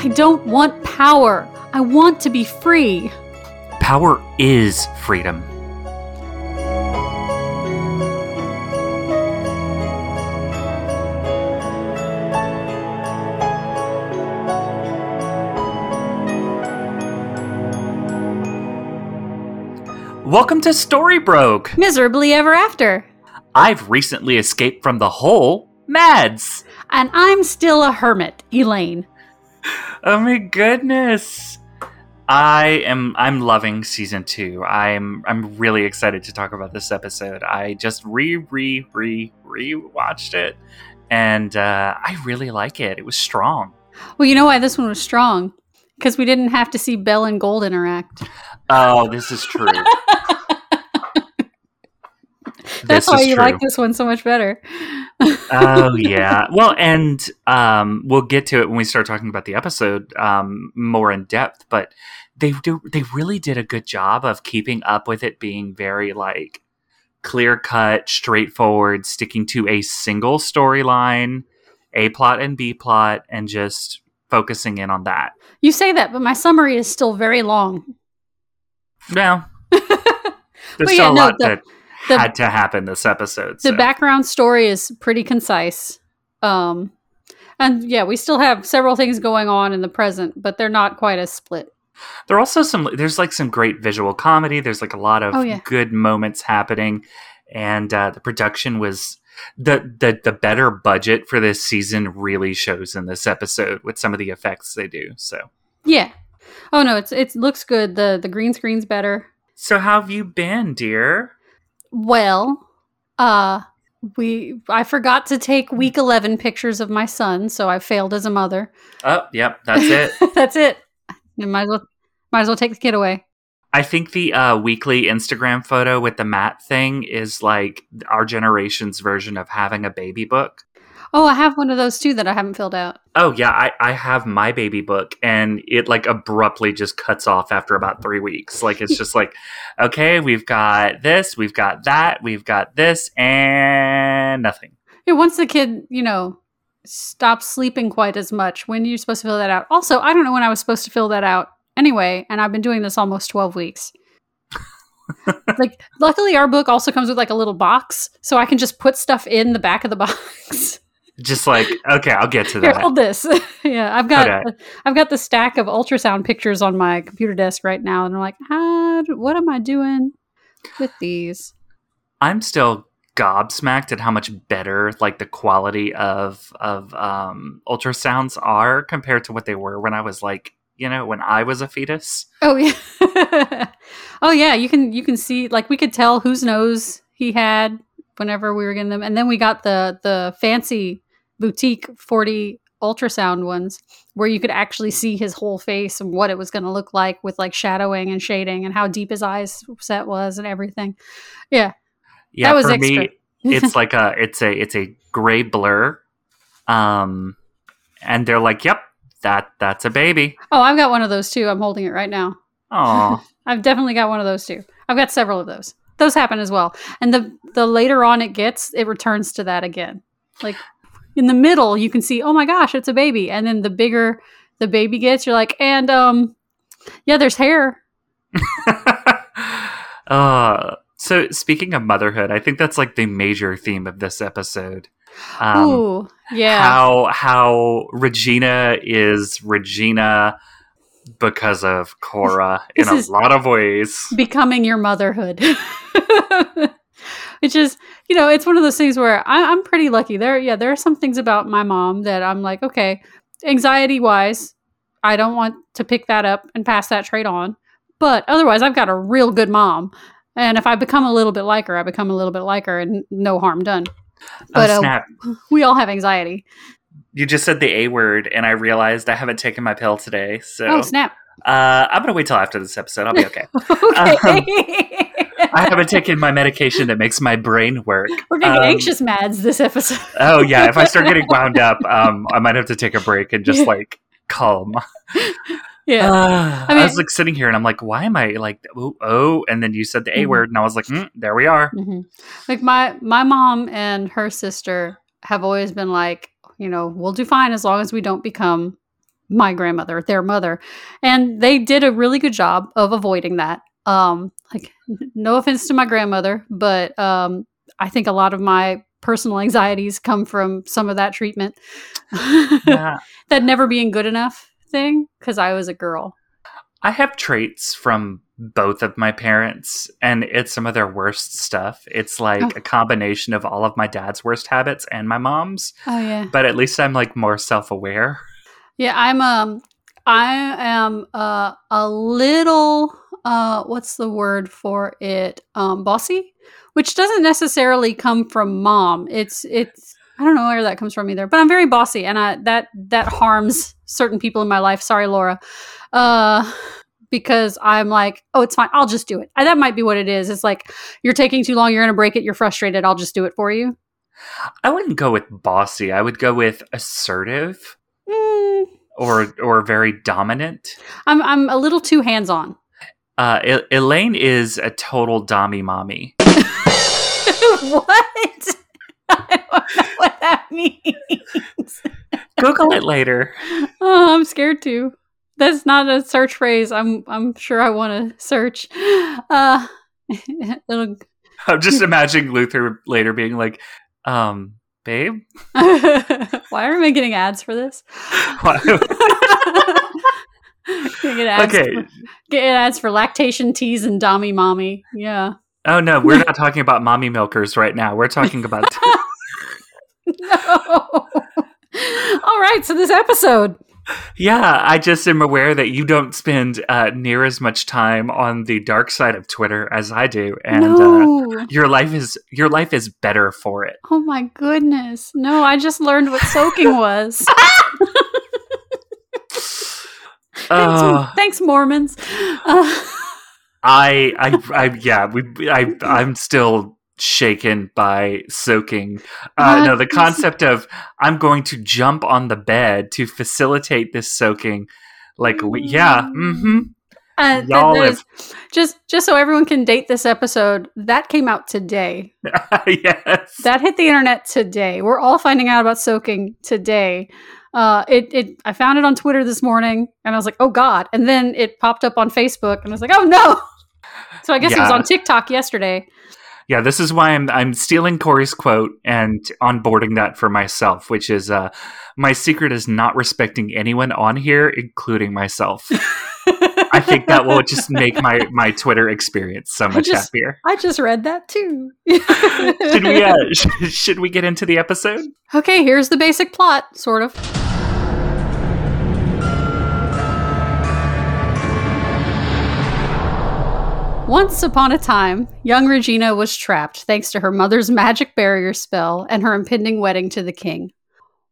I don't want power. I want to be free. Power is freedom. Welcome to Storybroke. Miserably ever after. I've recently escaped from the hole, Mads. And I'm still a hermit, Elaine. Oh my goodness. I am I'm loving season 2. I'm I'm really excited to talk about this episode. I just re re re re watched it and uh, I really like it. It was strong. Well, you know why this one was strong? Because we didn't have to see Belle and Gold interact. Oh, this is true. That's why you true. like this one so much better. oh yeah. Well, and um, we'll get to it when we start talking about the episode um, more in depth. But they do they really did a good job of keeping up with it being very like clear cut, straightforward, sticking to a single storyline, a plot and b plot, and just focusing in on that. You say that, but my summary is still very long. No, there's But still yeah, a no, lot the- that the- had to happen this episode. The so. background story is pretty concise. Um, and yeah, we still have several things going on in the present, but they're not quite as split. There are also some. There's like some great visual comedy. There's like a lot of Oh, yeah. good moments happening, and uh, the production was the the the better budget for this season really shows in this episode with some of the effects they do. So, Yeah. Oh no, it's it looks good. the The green screen's better. so how have you been, dear? Well, uh, we I forgot to take week eleven pictures of my son, so I failed as a mother. Oh, yep, that's it. That's it. You might as well might as well take the kid away. I think the uh, weekly Instagram photo with the mat thing is like our generation's version of having a baby book. Oh, I have one of those too that I haven't filled out. Oh yeah, I, I have my baby book and it like abruptly just cuts off after about three weeks. Like it's just like, okay, we've got this, we've got that, we've got this, and nothing. Yeah, once the kid, you know, stops sleeping quite as much, when you're supposed to fill that out. Also, I don't know when I was supposed to fill that out anyway, and I've been doing this almost 12 weeks. like, luckily, our book also comes with like a little box, so I can just put stuff in the back of the box. Just like, okay, I'll get to Here, that. hold this. yeah, I've got Okay. I've got the stack of ultrasound pictures on my computer desk right now, and I'm like, how, what am I doing with these? I'm still gobsmacked at how much better like the quality of of um ultrasounds are compared to what they were when I was like, you know, when I was a fetus. Oh yeah. oh yeah, you can you can see like we could tell whose nose he had whenever we were getting them. And then we got the the fancy boutique 4D ultrasound ones where you could actually see his whole face and what it was going to look like with like shadowing and shading and how deep his eyes set was and everything. Yeah. Yeah, That was for extra. me, it's like a it's a it's a gray blur um and they're like yep that that's a baby Oh, I've got one of those too. I'm holding it right now. oh I've definitely got one of those too. I've got several of those. Those happen as well. And the the later on it gets, it returns to that again. Like in the middle, you can see, oh my gosh, it's a baby. And then the bigger the baby gets, you're like, and um, yeah, there's hair. uh so speaking of motherhood i think that's like the major theme of this episode um Ooh, yeah. how how regina is regina because of cora in a lot of ways becoming your motherhood. Which is, you know, it's one of those things where I, I'm pretty lucky. There, yeah, there are some things about my mom that I'm like, okay, anxiety wise, I don't want to pick that up and pass that trait on. But otherwise, I've got a real good mom. And if I become a little bit like her, I become a little bit like her and no harm done. But oh uh, snap we all have anxiety. you just said the a word and i realized i haven't taken my pill today so Oh, snap. uh i'm gonna wait till after this episode i'll be okay okay. I haven't taken my medication that makes my brain work. We're going to get Um, anxious mads this episode. Oh yeah, if I start getting wound up, um, I might have to take a break and just like calm. yeah. Uh, I, I was like sitting here and I'm like, why am I like, oh, oh, and then you said the A Mhm. word, and I was like, mm, there we are. hmm Like my my mom and her sister have always been like, you know, we'll do fine as long as we don't become my grandmother, their mother. And they did a really good job of avoiding that. Um, like, no offense to my grandmother, but um, I think a lot of my personal anxieties come from some of that treatment. Yeah. that never being good enough thing because I was a girl. I have traits from both of my parents, and it's some of their worst stuff. It's like Oh. a combination of all of my dad's worst habits and my mom's, Oh yeah. but at least I'm like more self aware. Yeah, I'm um I am uh, a little uh what's the word for it? Um bossy, which doesn't necessarily come from mom. It's it's I don't know where that comes from either, but I'm very bossy and I that that harms certain people in my life. Sorry, Laura. Uh because I'm like, oh, it's fine. I'll just do it. And that might be what it is. It's like you're taking too long. You're going to break it. You're frustrated. I'll just do it for you. I wouldn't go with bossy. I would go with assertive Mm, or or very dominant. I'm I'm a little too hands on. Uh, E- Elaine is a total dommy mommy. what? I don't know what that means. Google it later. Oh, I'm scared too. That's not a search phrase. I'm I'm sure I want to search. Uh, it'll, I'm just imagining Luther later being like, um, babe, why are we getting ads for this? Why- get ads okay. For, get ads for lactation teas and Dommy Mommy. Yeah. Oh no, we're not talking about mommy milkers right now. We're talking about No. All right. So this episode. yeah. I just am aware that you don't spend uh, near as much time on the dark side of Twitter as I do, and uh, your life is your life is better for it. Oh my goodness. No, I just learned what soaking was. thanks, Uh, thanks, Mormons. Uh, I, I, I, yeah, we, I, I'm still shaken by soaking. Uh, no, the concept of I'm going to jump on the bed to facilitate this soaking. Like, we, yeah, mm-hmm. uh, Y'all have- just just so everyone can date this episode, that came out today. yes. That hit the internet today. We're all finding out about soaking today. Uh, it, it I found it on Twitter this morning, and I was like, "Oh God!" And then it popped up on Facebook, and I was like, "Oh no!" So I guess it was on TikTok yesterday. yeah, this is why I'm I'm stealing Corey's quote and onboarding that for myself, which is uh, my secret is not respecting anyone on here, including myself. I think that will just make my my Twitter experience so much just- happier. I just read that too. Should we uh, sh- should we get into the episode? Okay, here's the basic plot, sort of. Once upon a time, young Regina was trapped thanks to her mother's magic barrier spell and her impending wedding to the king.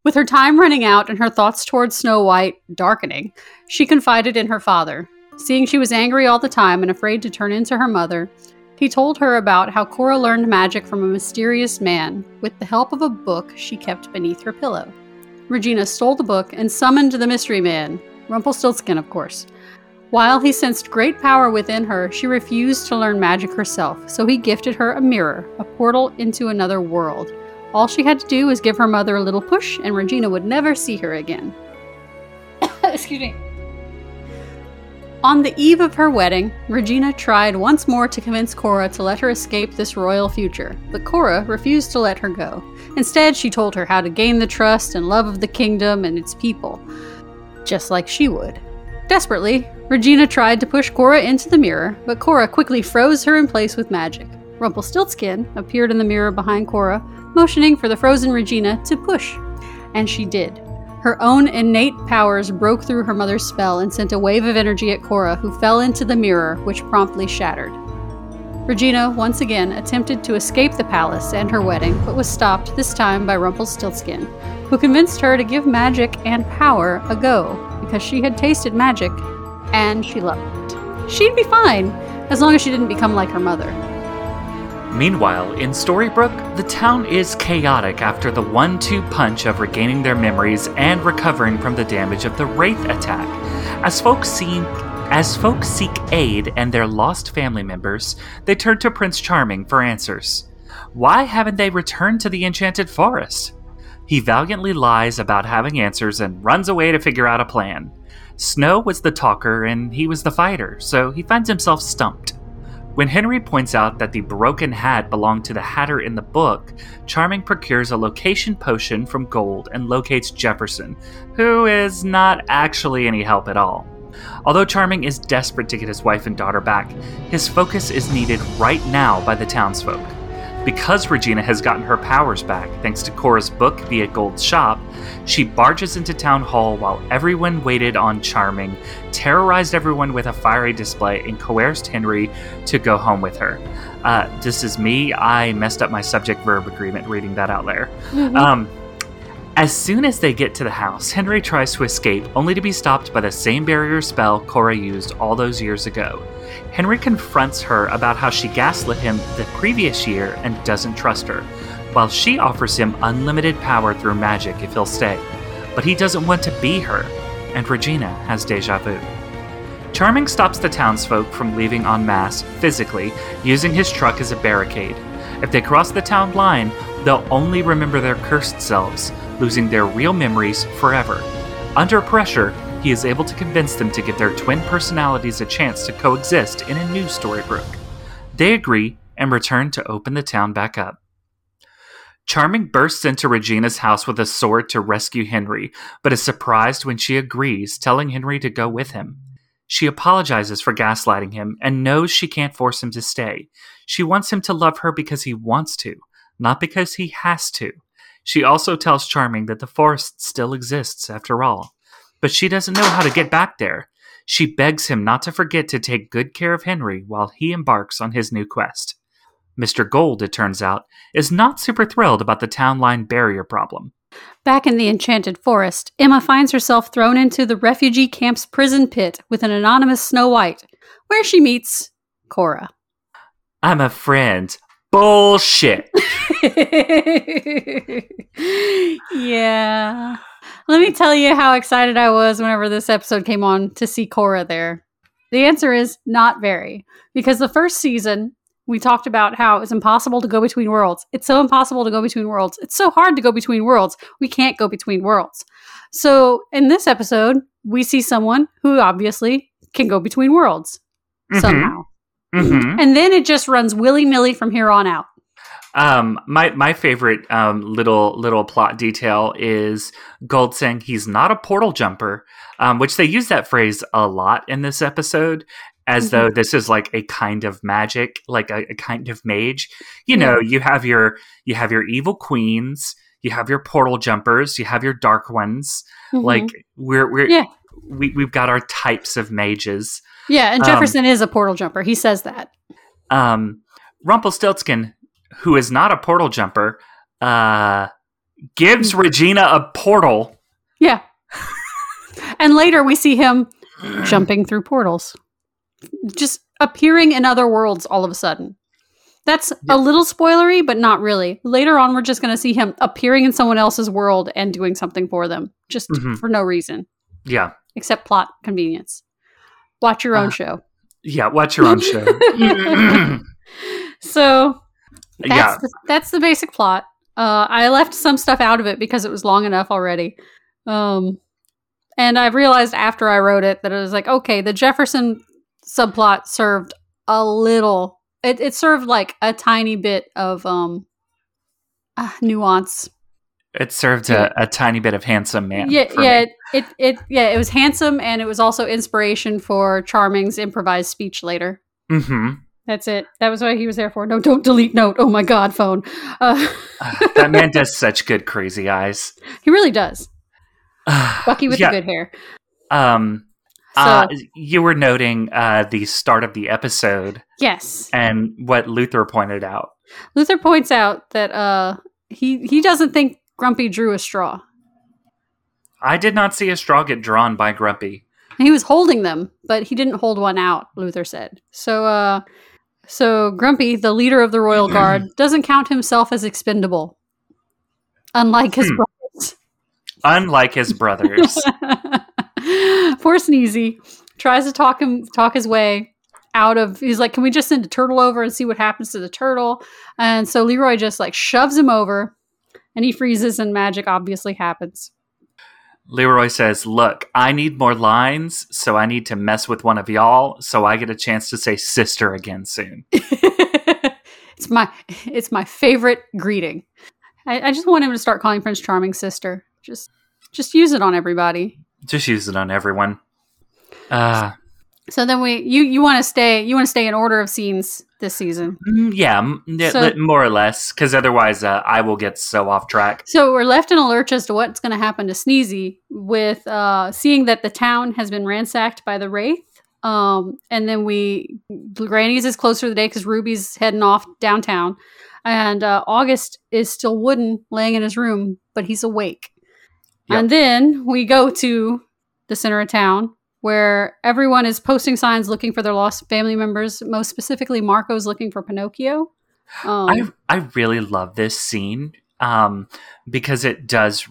With her time running out and her thoughts towards Snow White darkening, she confided in her father. Seeing she was angry all the time and afraid to turn into her mother, he told her about how Cora learned magic from a mysterious man with the help of a book she kept beneath her pillow. Regina stole the book and summoned the mystery man, Rumpelstiltskin, of course. While he sensed great power within her, she refused to learn magic herself, so he gifted her a mirror, a portal into another world. All she had to do was give her mother a little push, and Regina would never see her again. Excuse me. On the eve of her wedding, Regina tried once more to convince Cora to let her escape this royal future, but Cora refused to let her go. Instead, she told her how to gain the trust and love of the kingdom and its people, just like she would. Desperately, Regina tried to push Cora into the mirror, but Cora quickly froze her in place with magic. Rumpelstiltskin appeared in the mirror behind Cora, motioning for the frozen Regina to push. And she did. Her own innate powers broke through her mother's spell and sent a wave of energy at Cora, who fell into the mirror, which promptly shattered. Regina once again attempted to escape the palace and her wedding, but was stopped this time by Rumpelstiltskin, who convinced her to give magic and power a go because she had tasted magic and she loved it. She'd be fine as long as she didn't become like her mother. Meanwhile, in Storybrooke, the town is chaotic after the one two punch of regaining their memories and recovering from the damage of the Wraith attack. As folks seek, as folks seek aid and their lost family members, they turn to Prince Charming for answers. Why haven't they returned to the Enchanted Forest? He valiantly lies about having answers and runs away to figure out a plan. Snow was the talker and he was the fighter, so he finds himself stumped. When Henry points out that the broken hat belonged to the hatter in the book, Charming procures a location potion from Gold and locates Jefferson, who is not actually any help at all. Although Charming is desperate to get his wife and daughter back, his focus is needed right now by the townsfolk. Because Regina has gotten her powers back thanks to Cora's book via Gold's shop, she barges into town hall while everyone waited on Charming, terrorized everyone with a fiery display, and coerced Henry to go home with her. Uh, this is me. I messed up my subject verb agreement reading that out there. Mhm. Um, as soon as they get to the house, Henry tries to escape, only to be stopped by the same barrier spell Cora used all those years ago. Henry confronts her about how she gaslit him the previous year and doesn't trust her, while she offers him unlimited power through magic if he'll stay. But he doesn't want to be her, and Regina has deja vu. Charming stops the townsfolk from leaving en masse physically, using his truck as a barricade. If they cross the town line, they'll only remember their cursed selves, losing their real memories forever. Under pressure, he is able to convince them to give their twin personalities a chance to coexist in a new Storybrooke. They agree and return to open the town back up. Charming bursts into Regina's house with a sword to rescue Henry, but is surprised when she agrees, telling Henry to go with him. She apologizes for gaslighting him and knows she can't force him to stay. She wants him to love her because he wants to, not because he has to. She also tells Charming that the forest still exists after all, but she doesn't know how to get back there. She begs him not to forget to take good care of Henry while he embarks on his new quest. Mr. Gold, it turns out, is not super thrilled about the town line barrier problem. Back in the Enchanted Forest, Emma finds herself thrown into the refugee camp's prison pit with an anonymous Snow White, where she meets Cora. I'm a friend. Bullshit. yeah. Let me tell you how excited I was whenever this episode came on to see Cora there. The answer is not very. Because the first season, we talked about how it's impossible to go between worlds. It's so impossible to go between worlds. It's so hard to go between worlds. We can't go between worlds. So in this episode, we see someone who obviously can go between worlds Mhm. somehow. Mhm. And then it just runs willy nilly from here on out. Um, my my favorite um, little little plot detail is Gold saying he's not a portal jumper, um, which they use that phrase a lot in this episode, as Mhm. though this is like a kind of magic, like a, a kind of mage. You know, you have your you have your evil queens, you have your portal jumpers, you have your dark ones. Mhm. Like we're we're Yeah. We we've got our types of mages. Yeah, and Um, Jefferson is a portal jumper. He says that. um, Rumpelstiltskin, who is not a portal jumper, uh, gives Regina a portal. Yeah. and later we see him jumping through portals. Just appearing in other worlds all of a sudden. That's Yeah. a little spoilery, but not really. Later on, we're just going to see him appearing in someone else's world and doing something for them, just Mhm. for no reason, Yeah, except plot convenience. Watch your own Uh, show. yeah. Watch your own show. So that's, yeah, the, that's the basic plot. Uh, I left some stuff out of it because it was long enough already. Um, and I realized after I wrote it that it was like, okay, the Jefferson subplot served a little. It, it served like a tiny bit of um, uh, nuance. it served a, a tiny bit of handsome man. yeah, for yeah, me. it, it, it, yeah, it was handsome, and it was also inspiration for Charming's improvised speech later. Mhm. That's it. That was what he was there for. No, don't delete note. Oh my god, phone. Uh, that man does such good crazy eyes. he really does. Bucky with yeah, the good hair. Um, So uh, you were noting uh, the start of the episode yes, and what Luther pointed out. Luther points out that uh, he he doesn't think Grumpy drew a straw. I did not see a straw get drawn by Grumpy. He was holding them, but he didn't hold one out. Luther said so. Uh, so Grumpy, the leader of the royal guard, doesn't count himself as expendable, unlike his Hmm. brothers. Unlike his brothers. Poor Sneezy tries to talk him talk his way out of. He's like, "Can we just send a turtle over and see what happens to the turtle?" And so Leroy just like shoves him over, and he freezes, and magic obviously happens. Leroy says, Look, I need more lines, so I need to mess with one of y'all so I get a chance to say sister again soon. it's my it's my favorite greeting. I, I just want him to start calling Prince Charming sister. Just just use it on everybody. Just use it on everyone. Uh so then we you you want to stay you want to stay in order of scenes this season. Mm, yeah, So- more or less, because otherwise uh, I will get so off track. So we're left in a lurch as to what's going to happen to Sneezy with uh, seeing that the town has been ransacked by the Wraith. Um, and then we, Granny's is closer to the day because Ruby's heading off downtown. And uh, August is still wooden, laying in his room, but he's awake. Yep. And then we go to the center of town where everyone is posting signs looking for their lost family members. Most specifically, Marco's looking for Pinocchio. Um, I I really love this scene um, because it does,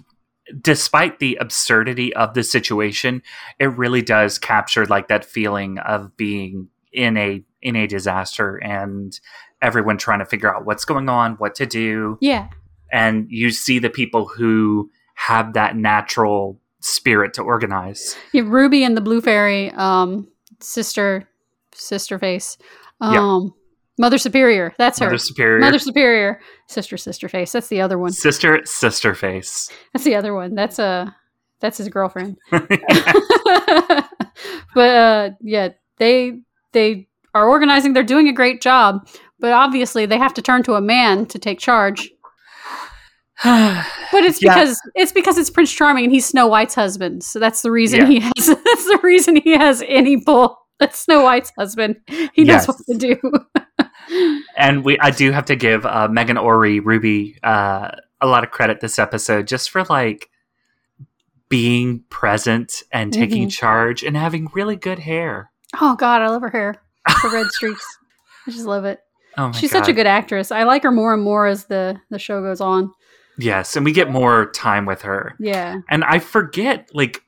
despite the absurdity of the situation, it really does capture like that feeling of being in a in a disaster and everyone trying to figure out what's going on, what to do, yeah. and you see the people who have that natural spirit to organize. Yeah, Ruby and the Blue Fairy, um, sister, sister face, um, Yeah. Mother Superior. That's her. Mother Superior, Mother Superior, sister, sister face. That's the other one. sister, sister face. That's the other one. That's uh that's his girlfriend. but uh, yeah, they they are organizing. They're doing a great job, but obviously they have to turn to a man to take charge. But it's Yeah. because it's because it's Prince Charming and he's Snow White's husband. So that's the reason Yeah. he has that's the reason he has any pull. That's Snow White's husband. He knows Yes. what to do. and we I do have to give uh, Meghan Ory Ruby uh, a lot of credit this episode just for like being present and taking charge and having really good hair. oh God, I love her hair. The red streaks. I just love it. Oh my She's god! such a good actress. I like her more and more as the the show goes on. Yes, and we get more time with her, Yeah. and I forget like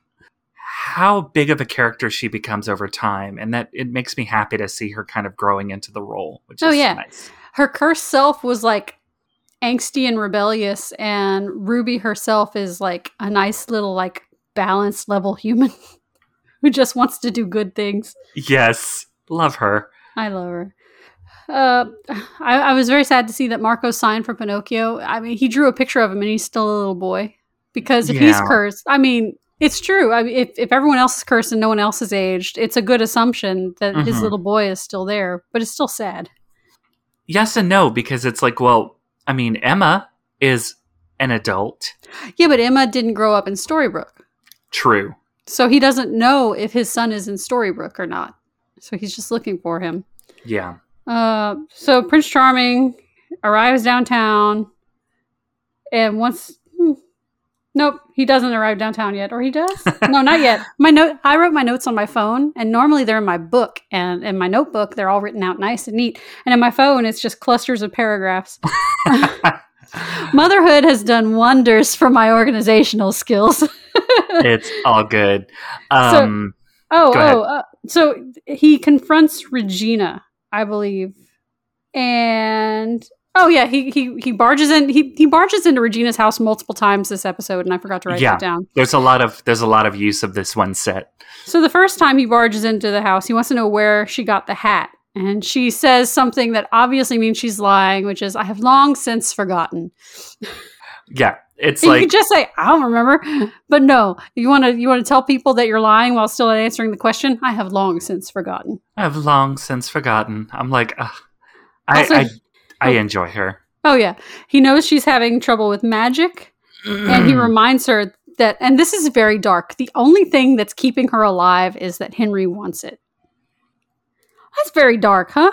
how big of a character she becomes over time, and that it makes me happy to see her kind of growing into the role, which Oh, is yeah. nice. her cursed self was like angsty and rebellious and ruby herself is like a nice little like balanced level human who just wants to do good things Yes, love her. i love her uh, I, I was very sad to see that Marco signed for Pinocchio. I mean, he drew a picture of him, and he's still a little boy. Because if he's cursed, I mean, it's true. I mean, if if everyone else is cursed and no one else is aged, it's a good assumption that his Mhm. little boy is still there. But it's still sad. Yes and no because it's like, well, I mean, Emma is an adult. Yeah, but Emma didn't grow up in Storybrooke. True. So he doesn't know if his son is in Storybrooke or not. So he's just looking for him. Yeah. Uh, so Prince Charming arrives downtown, and once, hmm, nope, he doesn't arrive downtown yet, or he does? no, not yet. My note, I wrote my notes on my phone, and normally they're in my book, and in my notebook they're all written out nice and neat, and in my phone it's just clusters of paragraphs. Motherhood has done wonders for my organizational skills. it's all good. Um, Oh, Go oh, uh, so he confronts Regina, I believe, and oh yeah, he he he barges in. He he barges into Regina's house multiple times this episode, and I forgot to write Yeah. that down. there's a lot of there's a lot of use of this one set. So the first time he barges into the house, he wants to know where she got the hat, and she says something that obviously means she's lying, which is, "I have long since forgotten." Yeah, it's you like could just say, "I don't remember," but no, you want to you want to tell people that you're lying while still answering the question. I have long since forgotten. I've long since forgotten. I'm like. I, Also- I I enjoy her. Oh yeah, he knows she's having trouble with magic, and he reminds her that. And this is very dark. The only thing that's keeping her alive is that Henry wants it. That's very dark, huh?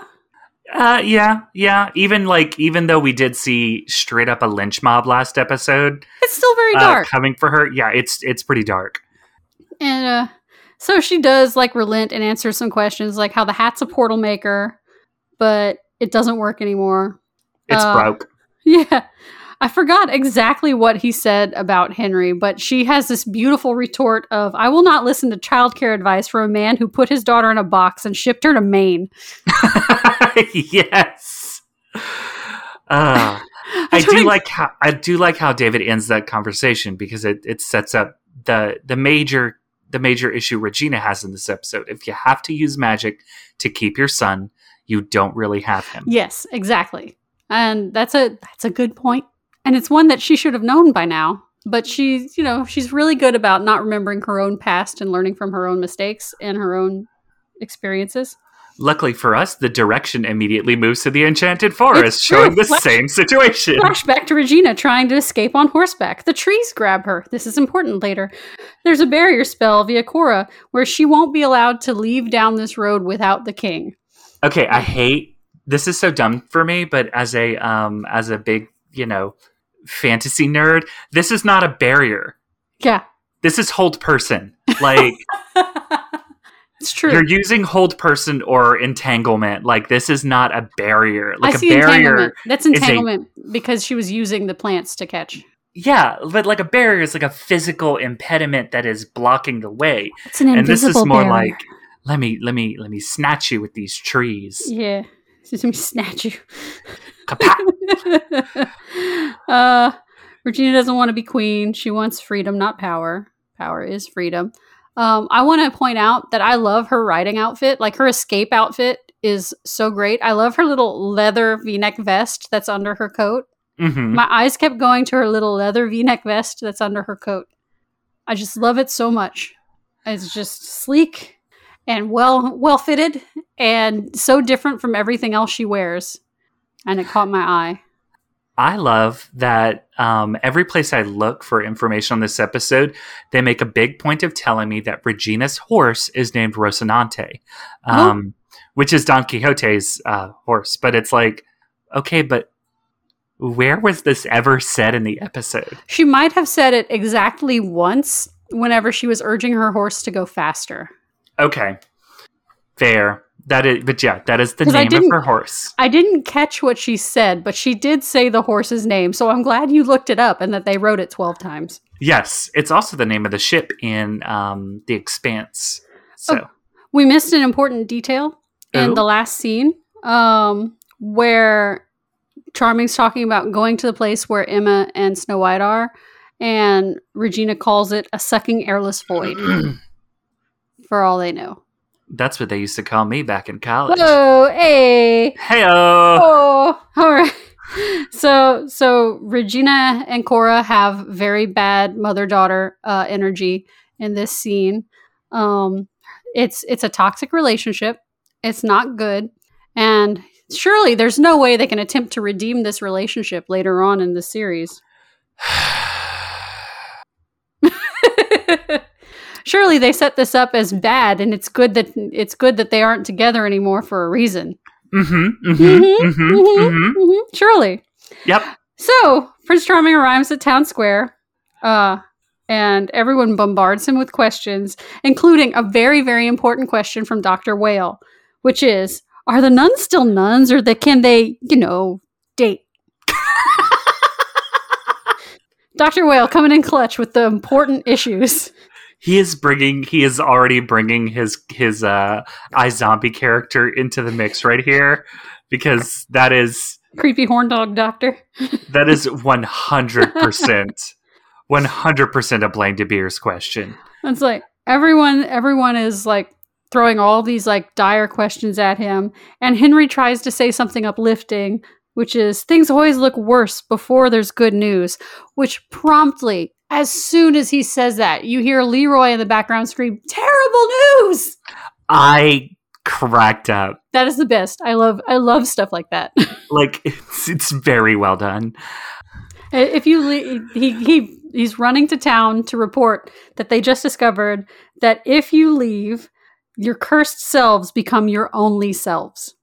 Uh, yeah, yeah. Even like, even though we did see straight up a lynch mob last episode It's still very uh, dark. coming for her, yeah, it's it's pretty dark. and uh, so she does like relent and answer some questions, like how the hat's a portal maker, but it doesn't work anymore. It's Uh, broke. Yeah. I forgot exactly what he said about Henry, but she has this beautiful retort of I will not listen to childcare advice from a man who put his daughter in a box and shipped her to Maine. yes. Uh, I do like how I do like how David ends that conversation because it, it sets up the the major the major issue Regina has in this episode. If you have to use magic to keep your son, you don't really have him. Yes, exactly. And that's a that's a good point. And it's one that she should have known by now. But she's, you know, she's really good about not remembering her own past and learning from her own mistakes and her own experiences. Luckily for us, the direction immediately moves to the Enchanted Forest, showing the Flash- same situation. Flashback to Regina trying to escape on horseback. The trees grab her. This is important later. There's a barrier spell via Cora where she won't be allowed to leave down this road without the king. Okay, I hate this is so dumb for me, but as a um as a big, you know, fantasy nerd, this is not a barrier. Yeah, This is hold person. Like it's true. you're using hold person or entanglement. Like this is not a barrier. I Like a barrier. entanglement. That's a- entanglement because she was using the plants to catch. Yeah, but like a barrier is like a physical impediment that is blocking the way. It's an invisible and this is more barrier. like let me let me let me snatch you with these trees. yeah. Let me snatch you. Uh, Regina doesn't want to be queen. She wants freedom, not power. Power is freedom. Um, I want to point out that I love her riding outfit. Like her escape outfit is so great. I love her little leather v-neck vest that's under her coat. Mhm. My eyes kept going to her little leather v-neck vest that's under her coat. I just love it so much. It's just sleek and well well fitted and so different from everything else she wears. And it caught my eye. I love that um, every place I look for information on this episode, they make a big point of telling me that Regina's horse is named Rocinante, um, which is Don Quixote's uh, horse. But it's like, okay, but where was this ever said in the episode? She might have said it exactly once whenever she was urging her horse to go faster. Okay, fair. That is, but yeah, that is the name of her horse. I didn't catch what she said, but she did say the horse's name, so I'm glad you looked it up and that they wrote it 12 times. Yes, it's also the name of the ship in um, the Expanse. So. Oh. We missed an important detail in Oh. the last scene um, where Charming's talking about going to the place where Emma and Snow White are, and Regina calls it a sucking airless void, for all they know. That's what they used to call me back in college. Whoa, hey! Heyo. Oh, all right. So, so Regina and Cora have very bad mother-daughter uh, energy in this scene. Um, it's it's a toxic relationship. It's not good, and surely there's no way they can attempt to redeem this relationship later on in the series. surely they set this up as bad, and it's good that it's good that they aren't together anymore for a reason. Mm-hmm. Mhm, Mm-hmm. Mm-hmm. Mhm, mm-hmm. mhm, Surely. Yep. So Prince Charming arrives at town square, uh, and everyone bombards him with questions, including a very, very important question from Doctor Whale, which is: Are the nuns still nuns, or the, can they, you know, date? Doctor Whale coming in clutch with the important issues. He is bringing. He is already bringing his his uh iZombie character into the mix right here, because that is Creepy horn dog doctor. that is one hundred percent, one hundred percent a Blaine De Beers question. It's like everyone everyone is like throwing all these like dire questions at him and Henry tries to say something uplifting which is things always look worse before there's good news which promptly as soon as he says that you hear Leroy in the background scream terrible news I cracked up. that is the best i love i love stuff like that Like it's it's very well done. if you le- he he he's running to town to report that they just discovered that if you leave your cursed selves become your only selves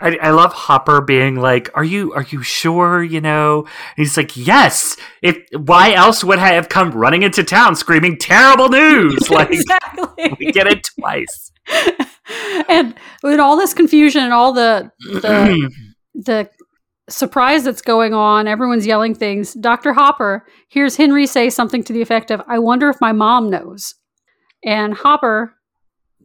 I, I love Hopper being like, "Are you are you sure?" You know, and he's like, "Yes." If why else would I have come running into town screaming terrible news? Like exactly. we get it twice. and with all this confusion and all the the the surprise that's going on, everyone's yelling things. Dr. Hopper hears Henry say something to the effect of, I wonder if my mom knows. And Hopper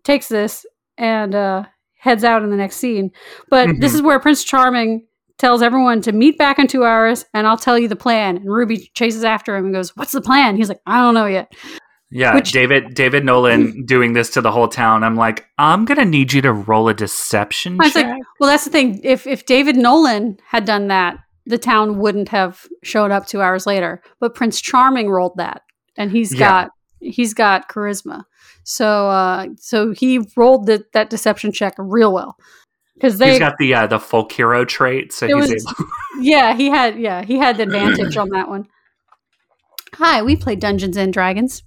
takes this and uh, heads out in the next scene. But this Mhm. is where Prince Charming tells everyone to meet back in two hours and I'll tell you the plan. And Ruby chases after him and goes, What's the plan? He's like, I don't know yet. Yeah, Which- David David Nolan doing this to the whole town. I'm like, I'm gonna need you to roll a deception I was check. like, Well, that's the thing. If if David Nolan had done that, the town wouldn't have showed up two hours later. But Prince Charming rolled that. And he's Yeah. got he's got charisma. So uh so he rolled the, that deception check real well. Because they he's got the uh, the folk hero trait, so he's was- able. Yeah, he had yeah, he had the advantage on that one. Hi, we play Dungeons and Dragons.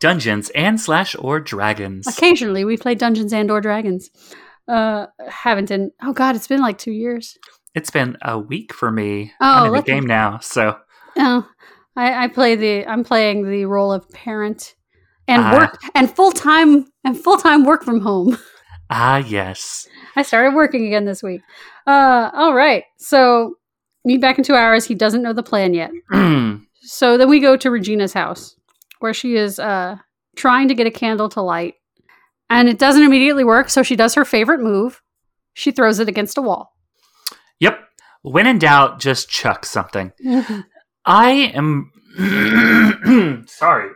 Dungeons and slash or dragons. Occasionally we play Dungeons and or Dragons. Uh haven't in oh god, it's been like two years. It's been a week for me. Oh, I'm in the game now, so Oh, I, I play the I'm playing the role of parent and Ah. work and full time and full time work from home. ah yes. I started working again this week. Uh all right. So meet back in two hours. He doesn't know the plan yet. So then we go to Regina's house where she is uh, trying to get a candle to light. And it doesn't immediately work. So she does her favorite move. She throws it against a wall. yep. When in doubt, just chuck something. I am sorry.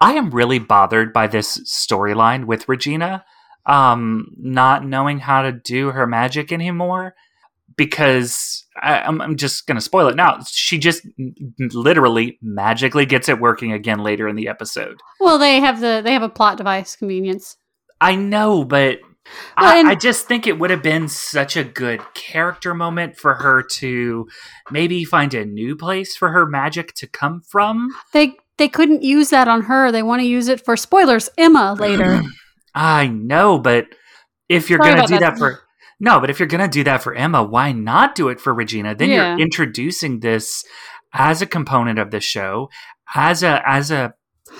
I am really bothered by this storyline with Regina um not knowing how to do her magic anymore because I, I'm, I'm just gonna spoil it now. She just literally magically gets it working again later in the episode. well, they have the they have a plot device convenience. I know, but Well, I, and- I just think it would have been such a good character moment for her to maybe find a new place for her magic to come from. They they couldn't use that on her. They want to use it for spoilers. Emma later. I know, but if you're Sorry gonna do that. that. for no, but if you're gonna do that for Emma, why not do it for Regina? Then Yeah. you're introducing this as a component of the show, as a as a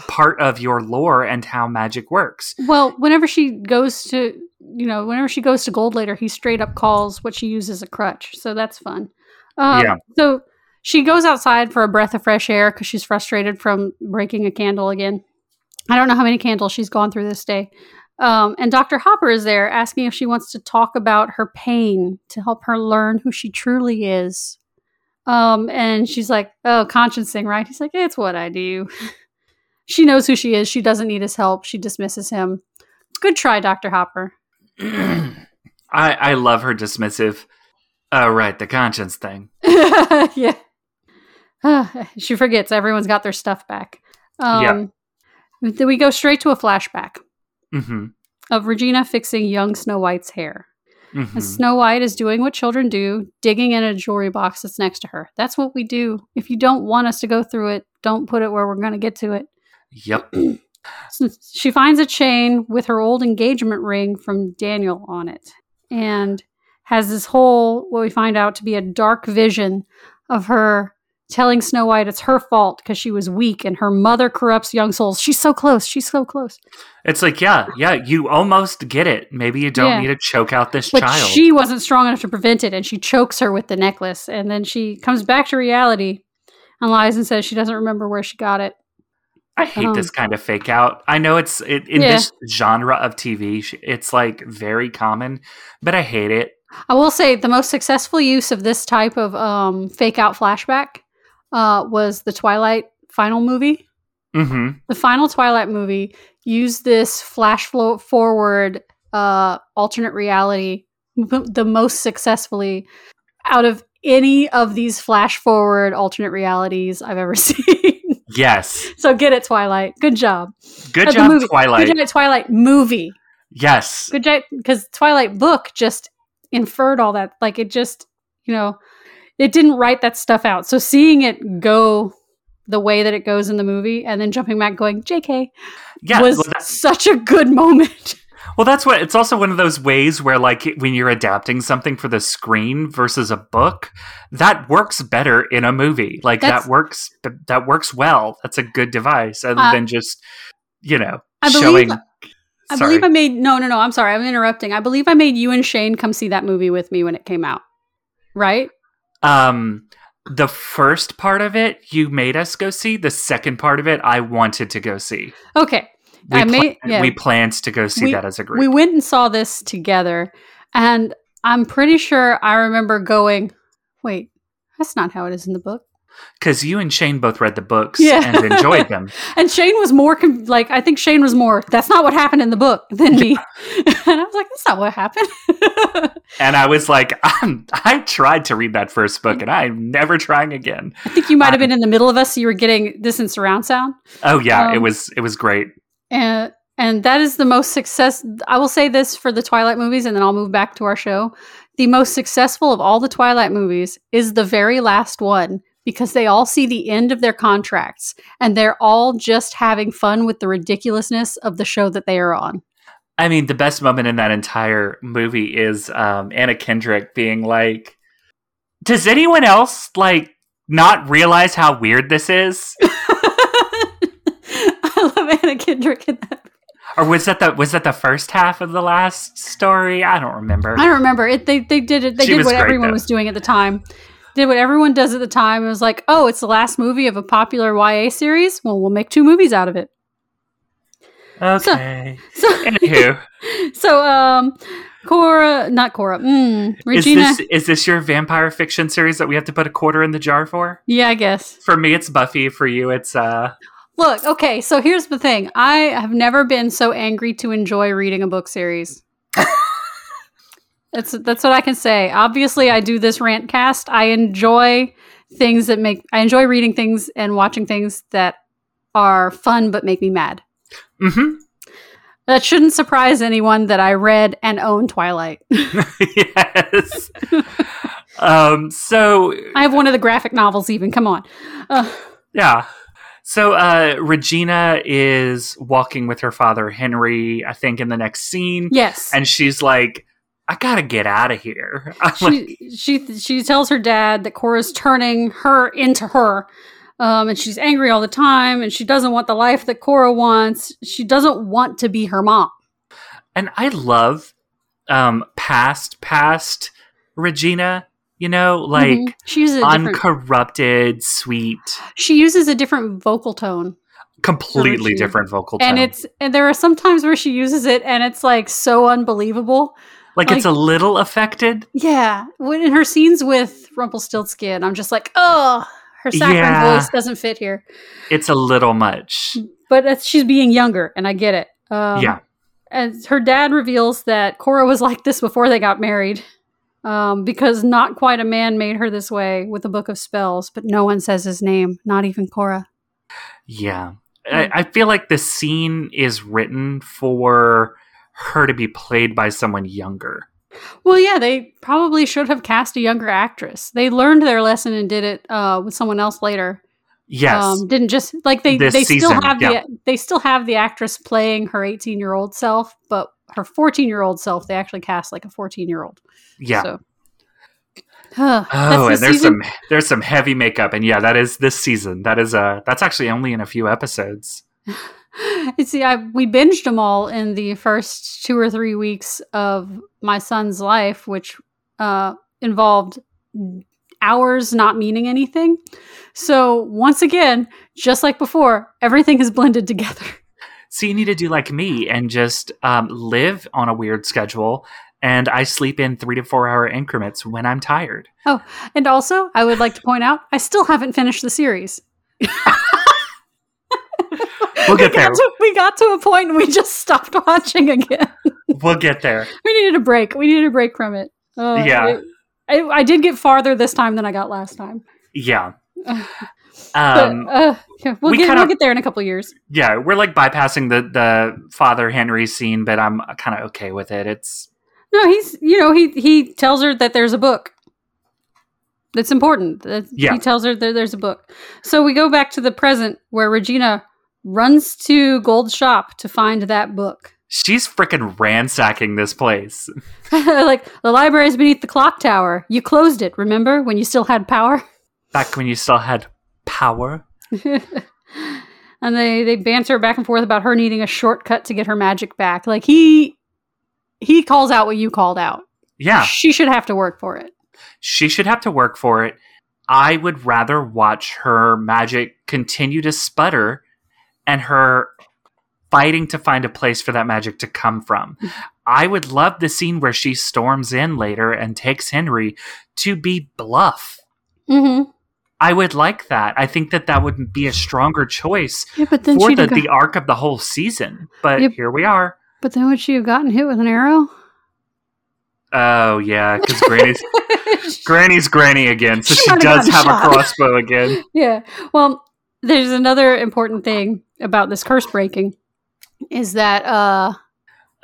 part of your lore and how magic works. well, whenever she goes to you know whenever she goes to Gold later, he straight up calls what she uses a crutch. So that's fun. Um, Yeah. So she goes outside for a breath of fresh air because she's frustrated from breaking a candle again. I don't know how many candles she's gone through this day. Um, and Dr. Hopper is there asking if she wants to talk about her pain to help her learn who she truly is. Um, and she's like, Oh, conscience thing, right? He's like, It's what I do. she knows who she is. She doesn't need his help. She dismisses him. Good try, Dr. Hopper. I I love her dismissive. Oh right, the conscience thing. yeah. she forgets everyone's got their stuff back. Um, Then we go straight to a flashback hmm of Regina fixing young Snow White's hair. hmm And Snow White is doing what children do, digging in a jewelry box that's next to her. That's what we do. If you don't want us to go through it, don't put it where we're going to get to it. Yep. She finds a chain with her old engagement ring from Daniel on it and has this whole, what we find out to be a dark vision of her telling Snow White it's her fault because she was weak and her mother corrupts young souls. She's so close. She's so close. It's like, yeah, yeah, you almost get it. Maybe you don't Yeah. need to choke out this But child. she wasn't strong enough to prevent it and she chokes her with the necklace. And then she comes back to reality and lies and says she doesn't remember where she got it. I hate Um, this kind of fake out. I know it's it, in Yeah. this genre of TV, it's like very common, but I hate it. I will say the most successful use of this type of um, fake out flashback uh, was the Twilight final movie. hmm The final Twilight movie used this flash forward uh, alternate reality the most successfully out of any of these flash forward alternate realities I've ever seen. Yes, so get it, Twilight. Good job. good Uh, job. Twilight. Good job, Twilight movie. Yes, Good job, because Twilight book just inferred all that. Like it just, you know, it didn't write that stuff out. So seeing it go the way that it goes in the movie, and then jumping back, going "Jk," yeah. was well, such a good moment. well, that's what. It's also one of those ways where, like, when you're adapting something for the screen versus a book, that works better in a movie. Like That's- that works. That works well. That's a good device, other Uh, than just, you know, I believe- showing. I believe I made no, no, no. I'm sorry, I'm interrupting. I believe I made you and Shane come see that movie with me when it came out. Right? Um, the first part of it you made us go see. The second part of it I wanted to go see. Okay. We, I pla- made- yeah. we planned to go see We- that as a group. We went and saw this together, and I'm pretty sure I remember going, wait, that's not how it is in the book. Because you and Shane both read the books Yeah. and enjoyed them. And Shane was more com- like, I think Shane was more, that's not what happened in the book than me. and I was like, that's not what happened. And I was like, I'm, I tried to read that first book and I'm never trying again. I think you might have been in the middle of us. So you were getting this in surround sound. Oh yeah, it Um, was it was great. And and that is the most success. I will say this for the Twilight movies, and then I'll move back to our show. The most successful of all the Twilight movies is the very last one because they all see the end of their contracts and they're all just having fun with the ridiculousness of the show that they are on. I mean, the best moment in that entire movie is um, Anna Kendrick being like, "Does anyone else like not realize how weird this is?" Kendrick in that. Or was that the was that the first half of the last story? I don't remember. I don't remember it. They they did it. They She did what great, everyone though. was doing at the time. Did what everyone does at the time. It was like, oh, it's the last movie of a popular YA series. Well, we'll make two movies out of it. okay. So, Anywho, so um, Cora, not Cora, mm, Regina. is this is this your vampire fiction series that we have to put a quarter in the jar for? yeah, I guess. For me, it's Buffy. For you, it's uh. Look, okay. So here's the thing. I have never been so angry to enjoy reading a book series. that's that's what I can say. Obviously, I do this rant cast. I enjoy things that make. I enjoy reading things and watching things that are fun but make me mad. hmm That shouldn't surprise anyone that I read and own Twilight. yes. um. So I have one of the graphic novels. Even come on. Uh, Yeah. So uh, Regina is walking with her father Henry, I think, in the next scene, yes. and she's like, "I gotta get out of here." I'm like, she she she tells her dad that Cora's turning her into her. Um, and she's angry all the time, and she doesn't want the life that Cora wants. She doesn't want to be her mom. and I love um, past past Regina. You know, like Mhm. she uses uncorrupted, sweet, she uses a different vocal tone, completely different vocal tone. and it's and there are some times where she uses it, and it's like so unbelievable. like, it's a little affected. Yeah, when in her scenes with Rumpelstiltskin, I'm just like, oh, her saccharine Yeah. voice doesn't fit here. It's a little much. But she's being younger, and I get it. Um, yeah. and her dad reveals that Cora was like this before they got married. Um, because not quite a man made her this way with a book of spells, but no one says his name, not even Cora. Yeah. I, I feel like the scene is written for her to be played by someone younger. Well, yeah, they probably should have cast a younger actress. They learned their lesson and did it uh, with someone else later. Yes. Um, didn't just like they This they still have yeah. the they still have the actress playing her 18 year old self, but her 14 year old self they actually cast like a 14 year old. yeah. So. Oh, the and there's season? some there's some heavy makeup, and yeah, that is this season. That is uh that's actually only in a few episodes. You see, I we binged them all in the first two or three weeks of my son's life, which uh, involved hours not meaning anything. So once again, just like before, everything is blended together. So you need to do like me and just um, live on a weird schedule, and I sleep in three to four hour increments when I'm tired. Oh, and also, I would like to point out, I still haven't finished the series. We'll get we, there. got to, we got to a point and we just stopped watching again. We'll get there. we needed a break. We needed a break from it. Uh, Yeah. it- I, I did get farther this time than I got last time. Yeah. But, Um, uh, yeah, we'll we get kinda- we'll get there in a couple years. yeah, we're like bypassing the the Father Henry scene, but I'm kind of okay with it. It's No, he's you know he he tells her that there's a book. That's important. That- Yeah. He tells her that there's a book. So we go back to the present where Regina runs to Gold's shop to find that book. she's freaking ransacking this place. like the library's beneath the clock tower. You closed it, remember when you still had power? Back when you still had power. and they they banter back and forth about her needing a shortcut to get her magic back. Like he he calls out what you called out. Yeah, She should have to work for it. she should have to work for it. I would rather watch her magic continue to sputter and her fighting to find a place for that magic to come from. I would love the scene where she storms in later and takes Henry to be bluff. Mm-hmm. I would like that. I think that that would be a stronger choice Yeah, but then for the, got- the arc of the whole season. But here we are. but then would she have gotten hit with an arrow? Oh yeah, because Granny's Granny's Granny again, so She she does have shot. a crossbow again. yeah. Well, there's another important thing about this curse breaking is that uh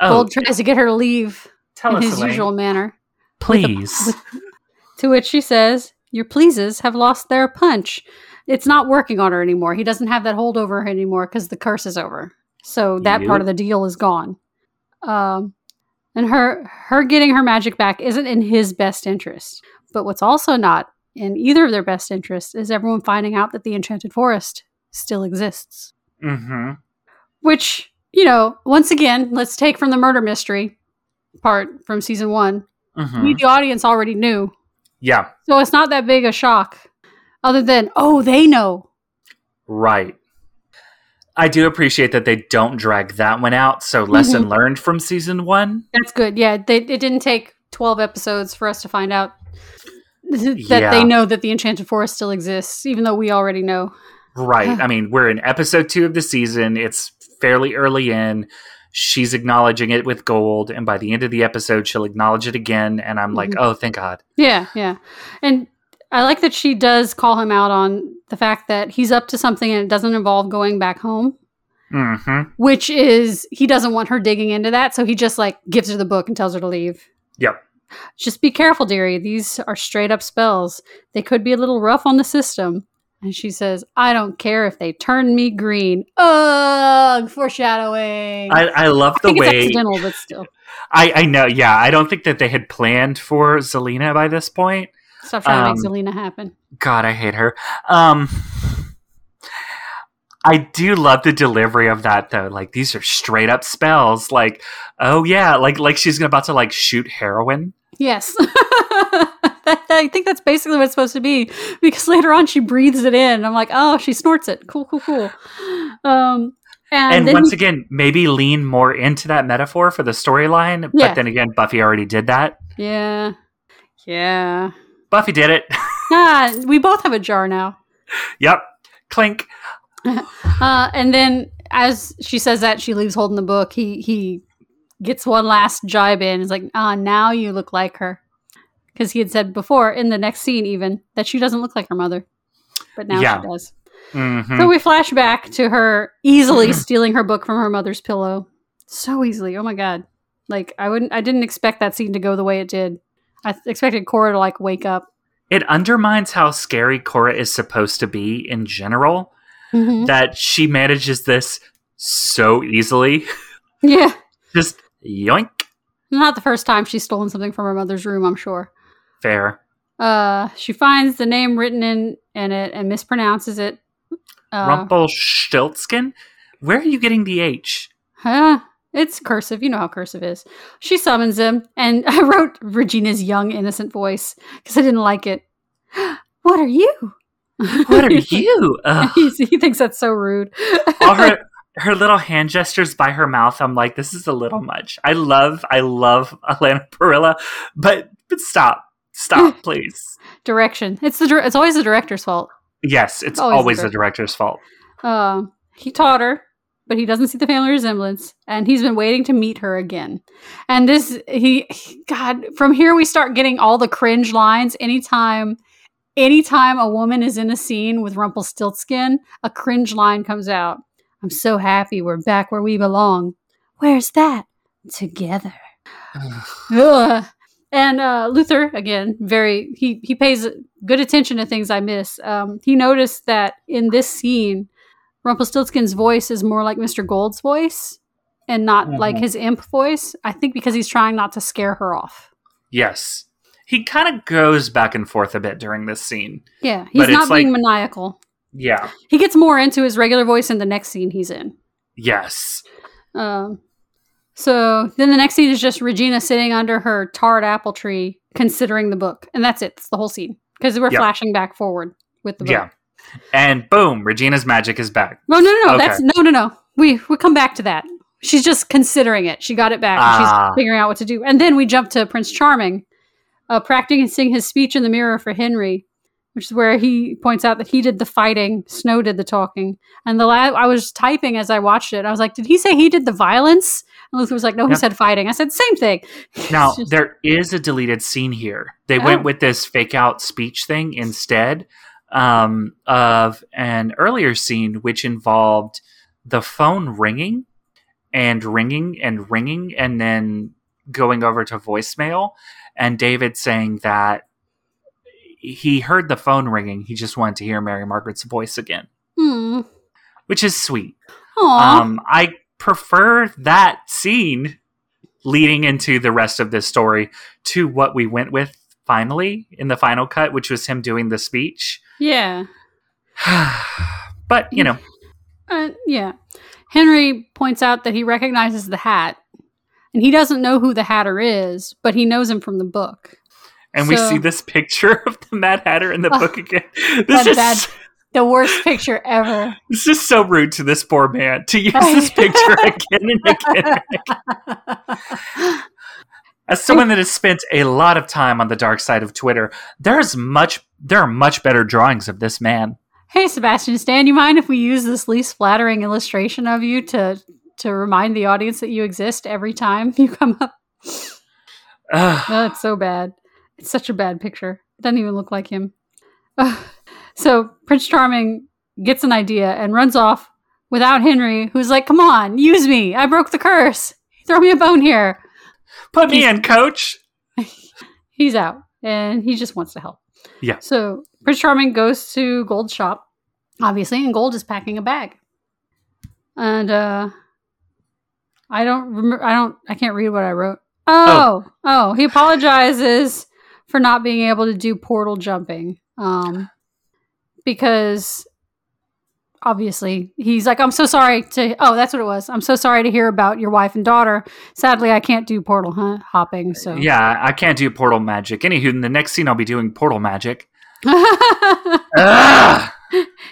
Oh, Gold tries to get her to leave tell in his Elaine. usual manner. please. with- To which she says, Your pleases have lost their punch. It's not working on her anymore. He doesn't have that hold over her anymore because the curse is over. So that Yep. part of the deal is gone. Um, and her her getting her magic back isn't in his best interest. But what's also not in either of their best interests is everyone finding out that the Enchanted Forest still exists. mm-hmm. Which, you know, once again, let's take from the murder mystery part from season one. Mm-hmm. We, the audience, already knew Yeah, so it's not that big a shock, other than, oh, they know. right. I do appreciate that they don't drag that one out. So lesson mm-hmm. learned from season one. That's good. Yeah, they, it didn't take 12 episodes for us to find out that Yeah. they know that the Enchanted Forest still exists, even though we already know. Right. I mean, we're in episode two of the season. It's fairly early in. She's acknowledging it with gold, and by the end of the episode, she'll acknowledge it again. And I'm like, Mhm. oh, thank God. Yeah, yeah. And I like that she does call him out on the fact that he's up to something and it doesn't involve going back home, Mm-hmm. which is he doesn't want her digging into that. So he just like gives her the book and tells her to leave. Yep. Just be careful, dearie. These are straight up spells. They could be a little rough on the system. And she says, I don't care if they turn me green. Ugh, foreshadowing. I, I love I the it's way accidental, but still. I, I know. Yeah, I don't think that they had planned for Zelena by this point. Stop trying Um, to make Zelena happen. God, I hate her. Um, I do love the delivery of that though. Like these are straight up spells. Like, oh yeah, like like she's about to like shoot heroin. Yes. I think that's basically what it's supposed to be because later on she breathes it in. I'm like, oh, she snorts it. Cool, cool, cool. Um, and, And once he- again, maybe lean more into that metaphor for the storyline. Yeah. But then again, Buffy already did that. yeah, yeah. Buffy did it. Ah, we both have a jar now. yep. Clink. Uh, and then as she says that, she leaves holding the book. He he gets one last jibe in. It's like, ah, now you look like her. Because he had said before in the next scene, even that she doesn't look like her mother, but now Yeah. she does. Mhm. So we flash back to her easily stealing her book from her mother's pillow. So easily. Oh my god. Like I wouldn't I didn't expect that scene to go the way it did. I th- expected Cora to like wake up. It undermines how scary Cora is supposed to be in general. Mhm. That she manages this so easily. Yeah. Just yoink. Not the first time she's stolen something from her mother's room, I'm sure. Fair. Uh she finds the name written in in it and mispronounces it. Uh, Rumpelstiltskin? Where are you getting the H? Huh? It's cursive. You know how cursive is. She summons him, and I wrote Regina's young, innocent voice because I didn't like it. What are you? What are you? He thinks that's so rude. All her her little hand gestures by her mouth. I'm like, this is a little much. I love, I love Alana Parrilla, but but stop, stop, please. Direction. It's the. dir- It's always the director's fault. Yes, it's Always the always the director. director's fault. Uh, he taught her, but he doesn't see the family resemblance, and he's been waiting to meet her again. And this, he, he- God, from here we start getting all the cringe lines. Anytime, anytime a woman is in a scene with Rumpelstiltskin, a cringe line comes out. I'm so happy we're back where we belong. Where's that? Together. Ugh. And uh, Luther, again, very he he pays good attention to things I miss. Um, he noticed that in this scene, Rumpelstiltskin's voice is more like Mr. Gold's voice and not like Mhm. his imp voice. I think because he's trying not to scare her off. Yes, he kind of goes back and forth a bit during this scene. Yeah, he's not being like- maniacal. Yeah. He gets more into his regular voice in the next scene he's in. Yes. Um, so then the next scene is just Regina sitting under her tarred apple tree, considering the book, and that's it. It's the whole scene because we're Yeah. flashing back forward with the book. Yeah. And boom, Regina's magic is back. No, no, no, no. Okay. That's no, no, no. We we come back to that. she's just considering it. She got it back. and Ah. She's figuring out what to do. And then we jump to Prince Charming, uh, practicing his speech in the mirror for Henry, which is where he points out that he did the fighting, Snow did the talking. And the la- I was typing as I watched it. I was like, "Did he say he did the violence?" And Luther was like, "No, he said fighting." I said, "Same thing." Now just- there is a deleted scene here. They Oh. went with this fake out speech thing instead um, of an earlier scene, which involved the phone ringing and ringing and ringing, and then going over to voicemail, and David saying that he heard the phone ringing. He just wanted to hear Mary Margaret's voice again, Hmm. which is sweet. Aw. Um, I prefer that scene leading into the rest of this story to what we went with finally in the final cut, which was him doing the speech. yeah. but you know, Uh, yeah. Henry points out that he recognizes the hat, and he doesn't know who the Hatter is, but he knows him from the book. And we see this picture of the Mad Hatter in the Oh, book again. This is bad- The worst picture ever. this is so rude to this poor man to use this picture again and again. and again. As someone that has spent a lot of time on the dark side of Twitter, there's much there are much better drawings of this man. hey, Sebastian Stan, you mind if we use this least flattering illustration of you to to remind the audience that you exist every time you come up? Ugh. Oh, so bad. It's such a bad picture. It doesn't even look like him. Ugh. so Prince Charming gets an idea and runs off without Henry, who's like, "Come on, use me! I broke the curse. Throw me a bone here." Put me in, coach. He's out, and he just wants to help. Yeah. So Prince Charming goes to Gold's shop, obviously, and Gold is packing a bag. And uh I don't remember. I don't. I can't read what I wrote. Oh, oh, he apologizes for not being able to do portal jumping, um, because obviously he's like, I'm so sorry to. Oh, that's what it was. I'm so sorry to hear about your wife and daughter. Sadly, I can't do portal huh, hopping. So Yeah, I can't do portal magic. Anywho, in the next scene, I'll be doing portal magic.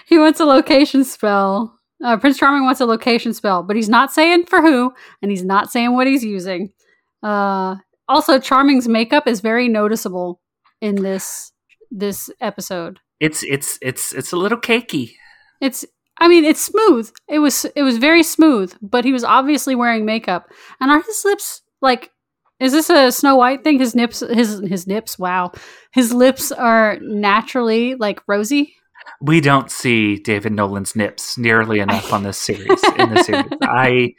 He wants a location spell. Uh, Prince Charming wants a location spell, but he's not saying for who, and he's not saying what he's using. Uh, also, Charming's makeup is very noticeable in this this episode. It's it's it's it's a little cakey. It's, I mean, it's smooth. It was it was very smooth, but he was obviously wearing makeup. And are his lips like? Is this a Snow White thing? His nips, his his nips. Wow, his lips are naturally like rosy. We don't see David Nolan's nips nearly enough on this series. In the series, I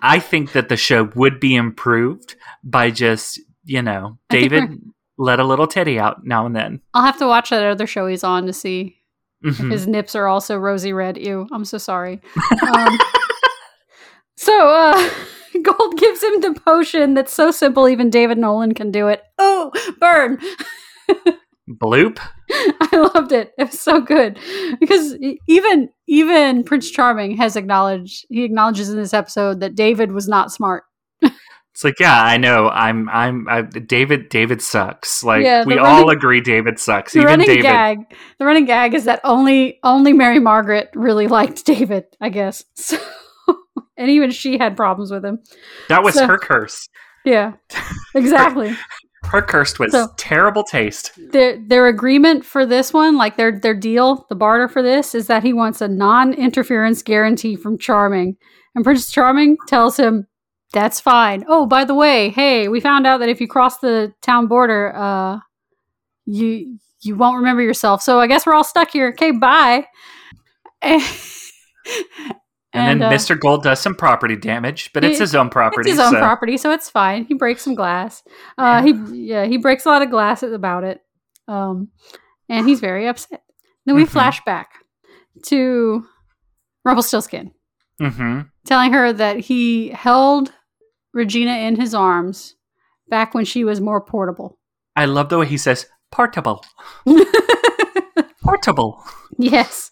I think that the show would be improved by just you know David let a little teddy out now and then. I'll have to watch that other show he's on to see if Mhm. his nips are also rosy red. Ew, I'm so sorry. Um, so uh, Gold gives him the potion that's so simple, even David Nolan can do it. Oh, burn! Bloop. I loved it. It was so good because even even Prince Charming has acknowledged he acknowledges in this episode that David was not smart. It's like, yeah, I know. I'm, I'm, I, David. David sucks. Like Yeah, we running- all agree, David sucks. The Even running David. gag, the running gag is that only only Mary Margaret really liked David, I guess. So, and even she had problems with him. That was So- her curse. Yeah, exactly. Her curse was So- terrible taste. their their agreement for this one, like their their deal, the barter for this, is that he wants a non-interference guarantee from Charming, and Prince Charming tells him that's fine. Oh, by the way, hey, we found out that if you cross the town border, uh, you you won't remember yourself. So I guess we're all stuck here. Okay, bye. And, then uh, Mr. Gold does some property damage, but it's It- his own property. It's his own so- property, so it's fine. He breaks some glass. Uh, he yeah, he breaks a lot of glass about it, um, and he's very upset. Then we Mhm. flash back to Rumpelstiltskin, Mhm. telling her that he held Regina in his arms back when she was more portable. I love the way he says portable. Portable. yes,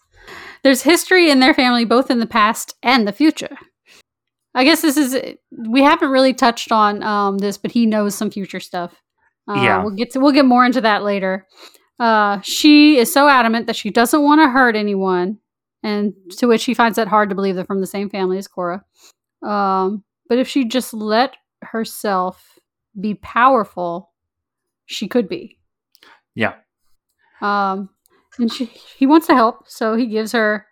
there's history in their family, both in the past and the future. I guess this is we haven't really touched on um, this, but he knows some future stuff. Uh, Yeah. we'll get to we'll get more into that later. Uh, she is so adamant that she doesn't want to hurt anyone, and to which he finds that hard to believe they're from the same family as Cora. Um, but if she just let herself be powerful, she could be. Yeah. Um, and she he wants to help, so he gives her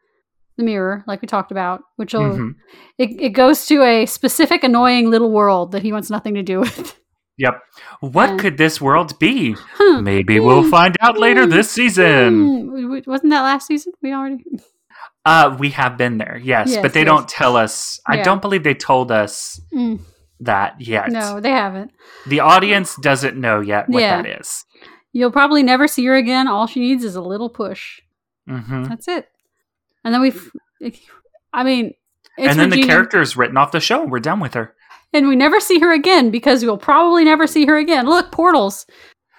the mirror, like we talked about, which will Mhm. it, it goes to a specific annoying little world that he wants nothing to do with. Yep. What Yeah. could this world be? Huh. Maybe we'll Hmm. find out later this season. Hmm. Wasn't that last season? We already. Uh, we have been there, yes, Yes, but they yes. don't tell us. I don't believe they told us Mm, that yet. no, they haven't. The audience doesn't know yet what Yeah. that is. You'll probably never see her again. All she needs is a little push. hmm That's it. And then we've. I mean, it's And then the character is written off the show. We're done with her. and we never see her again because we'll probably never see her again. Look, portals.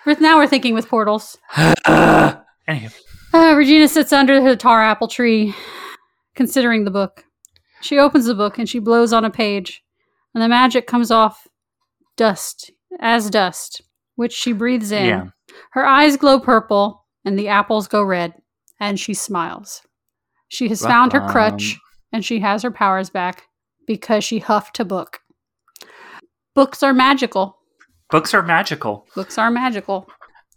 Now we're thinking with portals. Anywho, Uh, Regina sits under the tar apple tree, considering the book. She opens the book and she blows on a page, and the magic comes off dust as dust, which she breathes in. Yeah. Her eyes glow purple, and the apples go red, and she smiles. She has found her crutch, and she has her powers back because she huffed a book. Books are magical. books are magical. Books are magical.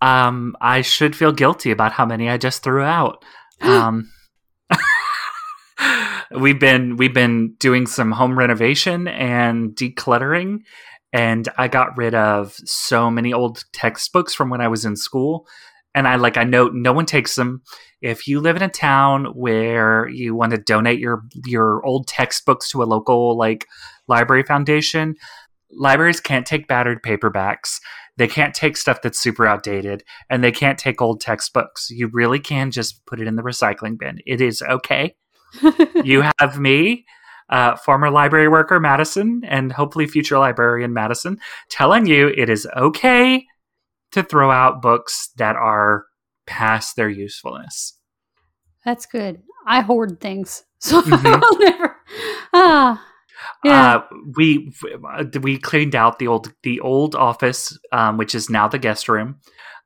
Um, I should feel guilty about how many I just threw out. Um, we've been we've been doing some home renovation and decluttering, and I got rid of so many old textbooks from when I was in school. And I like I know no one takes them. If you live in a town where you want to donate your your old textbooks to a local like library foundation, libraries can't take battered paperbacks. They can't take stuff that's super outdated and they can't take old textbooks. You really can just put it in the recycling bin. It is okay. you have me, uh, former library worker Madison, and hopefully future librarian Madison, telling you it is okay to throw out books that are past their usefulness. That's good. I hoard things, so Mhm. I'll never. Ah, yeah. Uh, we we cleaned out the old the old office, um, which is now the guest room,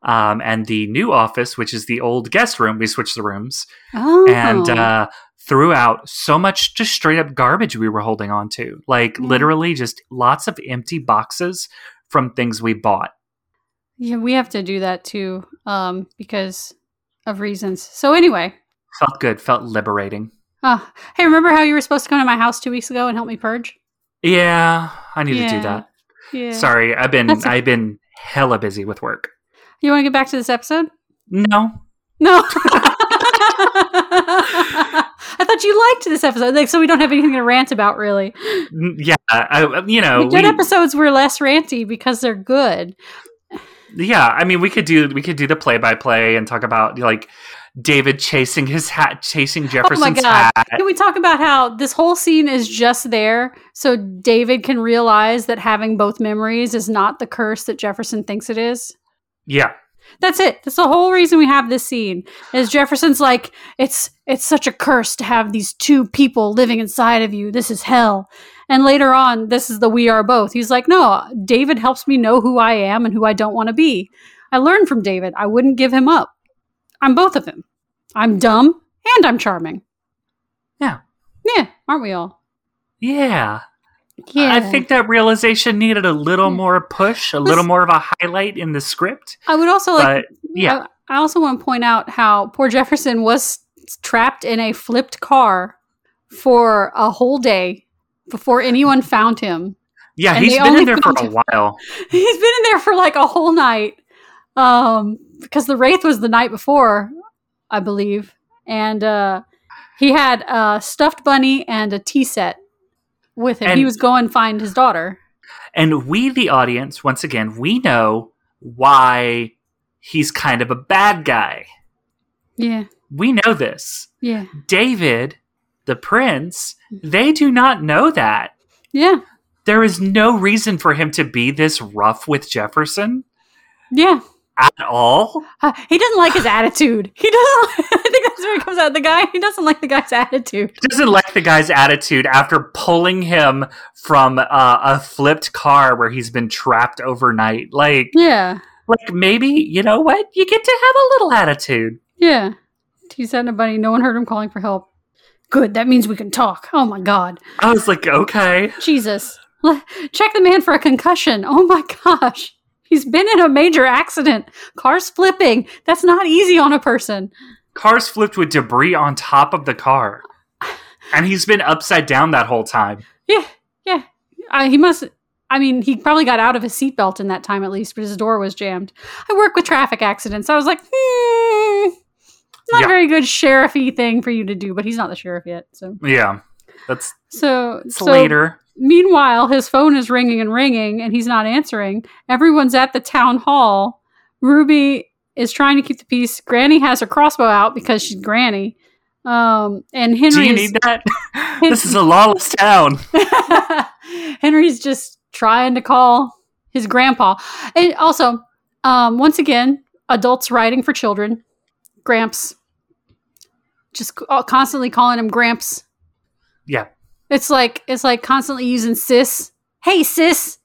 um, and the new office, which is the old guest room. We switched the rooms oh, and uh, threw out so much just straight up garbage we were holding on to, like literally just lots of empty boxes from things we bought. yeah, we have to do that too, um, because of reasons. So anyway, Felt good, felt liberating. uh, hey, remember how you were supposed to come to my house two weeks ago and help me purge? Yeah, I need to do that. Yeah. Sorry, I've been That's. I've been hella busy with work. You want to get back to this episode? No, No. I thought you liked this episode, like, so we don't have anything to rant about, really. Mm, yeah, I, you know, the good we- episodes were less ranty because they're good. yeah. I mean, we could do we could do the play by play and talk about like David chasing his hat, chasing oh Jefferson's Oh hat. Can we talk about how this whole scene is just there so David can realize that having both memories is not the curse that Jefferson thinks it is? Yeah, That's it. That's the whole reason we have this scene. Is Jefferson's like, it's it's such a curse to have these two people living inside of you. This is hell. And later on, this is the we are both. He's like, no, David helps me know who I am and who I don't want to be. I learned from David. I wouldn't give him up. I'm both of him. I'm dumb and I'm charming. Yeah. Yeah, aren't we all? yeah. Yeah. I think that realization needed a little more push, a little more of a highlight in the script. I would also like But yeah, I, I also want to point out how poor Jefferson was trapped in a flipped car for a whole day before anyone found him. yeah, and he's been in there for a while. He's been in there for like a whole night. Um because the wraith was the night before, I believe. And uh he had a stuffed bunny and a tea set with him. he was going to find his daughter. And we, the audience, once again, we know why he's kind of a bad guy. Yeah. We know this. Yeah. David, the prince, they do not know that. Yeah. There is no reason for him to be this rough with Jefferson Yeah. At all. Uh, he doesn't like his attitude. He doesn't. I think that's where it comes out. The guy. He doesn't like the guy's attitude. Doesn't like the guy's attitude after pulling him from uh, a flipped car where he's been trapped overnight. Like, Yeah. like maybe you know what? You get to have a little attitude. Yeah. He in a bunny. No one heard him calling for help. Good, that means we can talk. Oh my god. I was like, okay. Jesus. Check the man for a concussion. Oh my gosh. He's been in a major accident. Car's flipping. That's not easy on a person. Car's flipped with debris on top of the car. And he's been upside down that whole time. Yeah, yeah. Uh, he must. I mean, he probably got out of his seatbelt in that time at least, but his door was jammed. I work with traffic accidents. I was like, hmm, not Yeah. a very good sheriffy thing for you to do, but he's not the sheriff yet. So, Yeah. That's so, it's so later. Meanwhile, his phone is ringing and ringing, and he's not answering. Everyone's at the town hall. Ruby is trying to keep the peace. Granny has her crossbow out because she's Granny. Um, and Henry Do you need that? this is a lawless town. Henry's just trying to call his grandpa. And also, um, once again, adults writing for children. Gramps. Just uh, constantly calling him Gramps. Yeah. It's like it's like constantly using sis. Hey sis.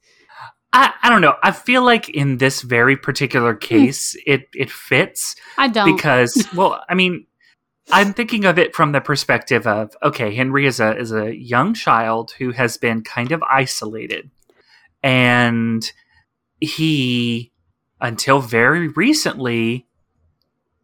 I, I don't know. I feel like in this very particular hmm. case, it, it fits I don't. because, well, I mean, I'm thinking of it from the perspective of okay, Henry is a is a young child who has been kind of isolated, and he, until very recently,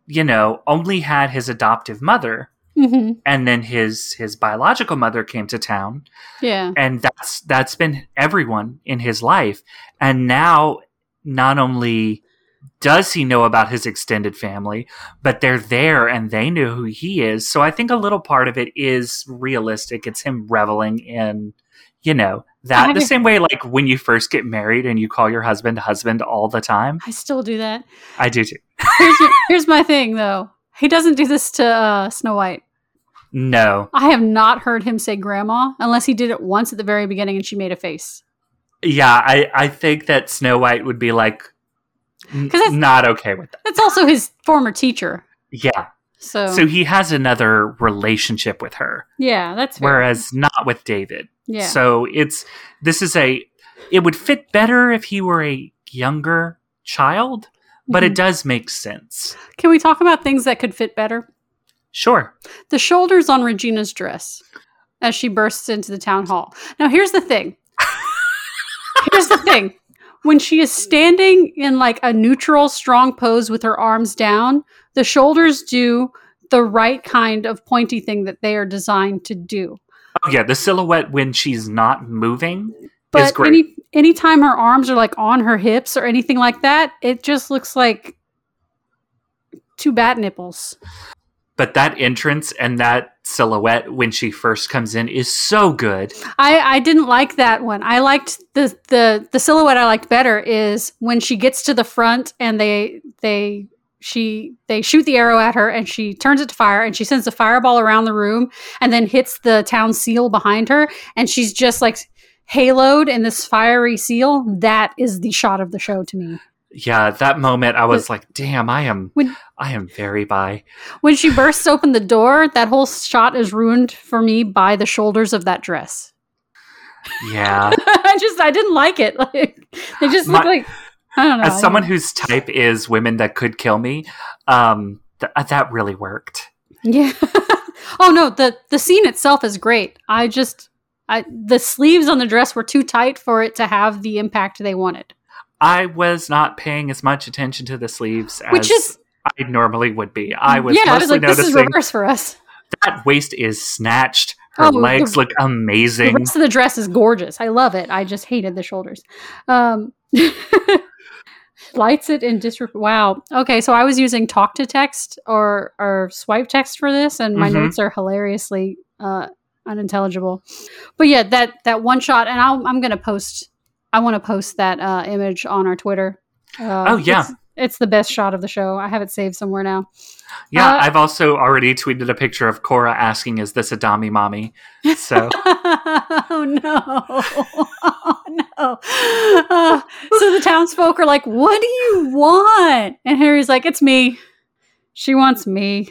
you know, only had his adoptive mother, hmm and then his his biological mother came to town, Yeah. and that's that's been everyone in his life and now not only does he know about his extended family but they're there and they know who he is so i think a little part of it is realistic it's him reveling in you know that the same way like when you first get married and you call your husband husband all the time I still do that. i do too Here's, here's my thing though. He doesn't do this to uh, Snow White. No I have not heard him say grandma unless he did it once at the very beginning and she made a face. yeah i i think that snow white would be like n- not okay with that That's also his former teacher. yeah So, so he has another relationship with her yeah, that's fair. whereas not with David. yeah. So it's this is a it would fit better if he were a younger child, but it Mhm. does make sense. Can we talk about things that could fit better? Sure. The shoulders on Regina's dress as she bursts into the town hall. Now, here's the thing. here's the thing. When she is standing in like a neutral, strong pose with her arms down, the shoulders do the right kind of pointy thing that they are designed to do. Oh yeah, the silhouette when she's not moving is But great. any anytime her arms are like on her hips or anything like that, it just looks like two bat nipples. But that entrance and that silhouette when she first comes in is so good. I, I didn't like that one. I liked the, the the silhouette I liked better is when she gets to the front and they they she they shoot the arrow at her and she turns it to fire and she sends a fireball around the room and then hits the town seal behind her and she's just like haloed in this fiery seal. That is the shot of the show to me. Yeah, that moment I was like, damn, I am When- I am very by. When she bursts open the door, that whole shot is ruined for me by the shoulders of that dress. Yeah. I just I didn't like it. Like they just look like I don't know. As someone whose type is women that could kill me, um th- that really worked. Yeah. oh no, the the scene itself is great. I just I the sleeves on the dress were too tight for it to have the impact they wanted. I was not paying as much attention to the sleeves as Which is I normally would be. I was yeah, I was like, this is reverse for us. that waist is snatched. Her Oh, the- legs look amazing. The rest of the dress is gorgeous. I love it. I just hated the shoulders. Um, lights it in disrepute. Wow. Okay, so I was using talk to text or or swipe text for this, and my Mhm. notes are hilariously uh, unintelligible. But yeah, that that one shot, and I'll, I'm gonna post. I want to post that uh, image on our Twitter. Uh, Oh, yeah. it's, it's the best shot of the show. I have it saved somewhere now. yeah, uh, I've also already tweeted a picture of Cora asking, "Is this a Dami mommy?" So oh no! Oh no! Uh, so the townsfolk are like, "What do you want?" And Harry's like, "It's me. She wants me."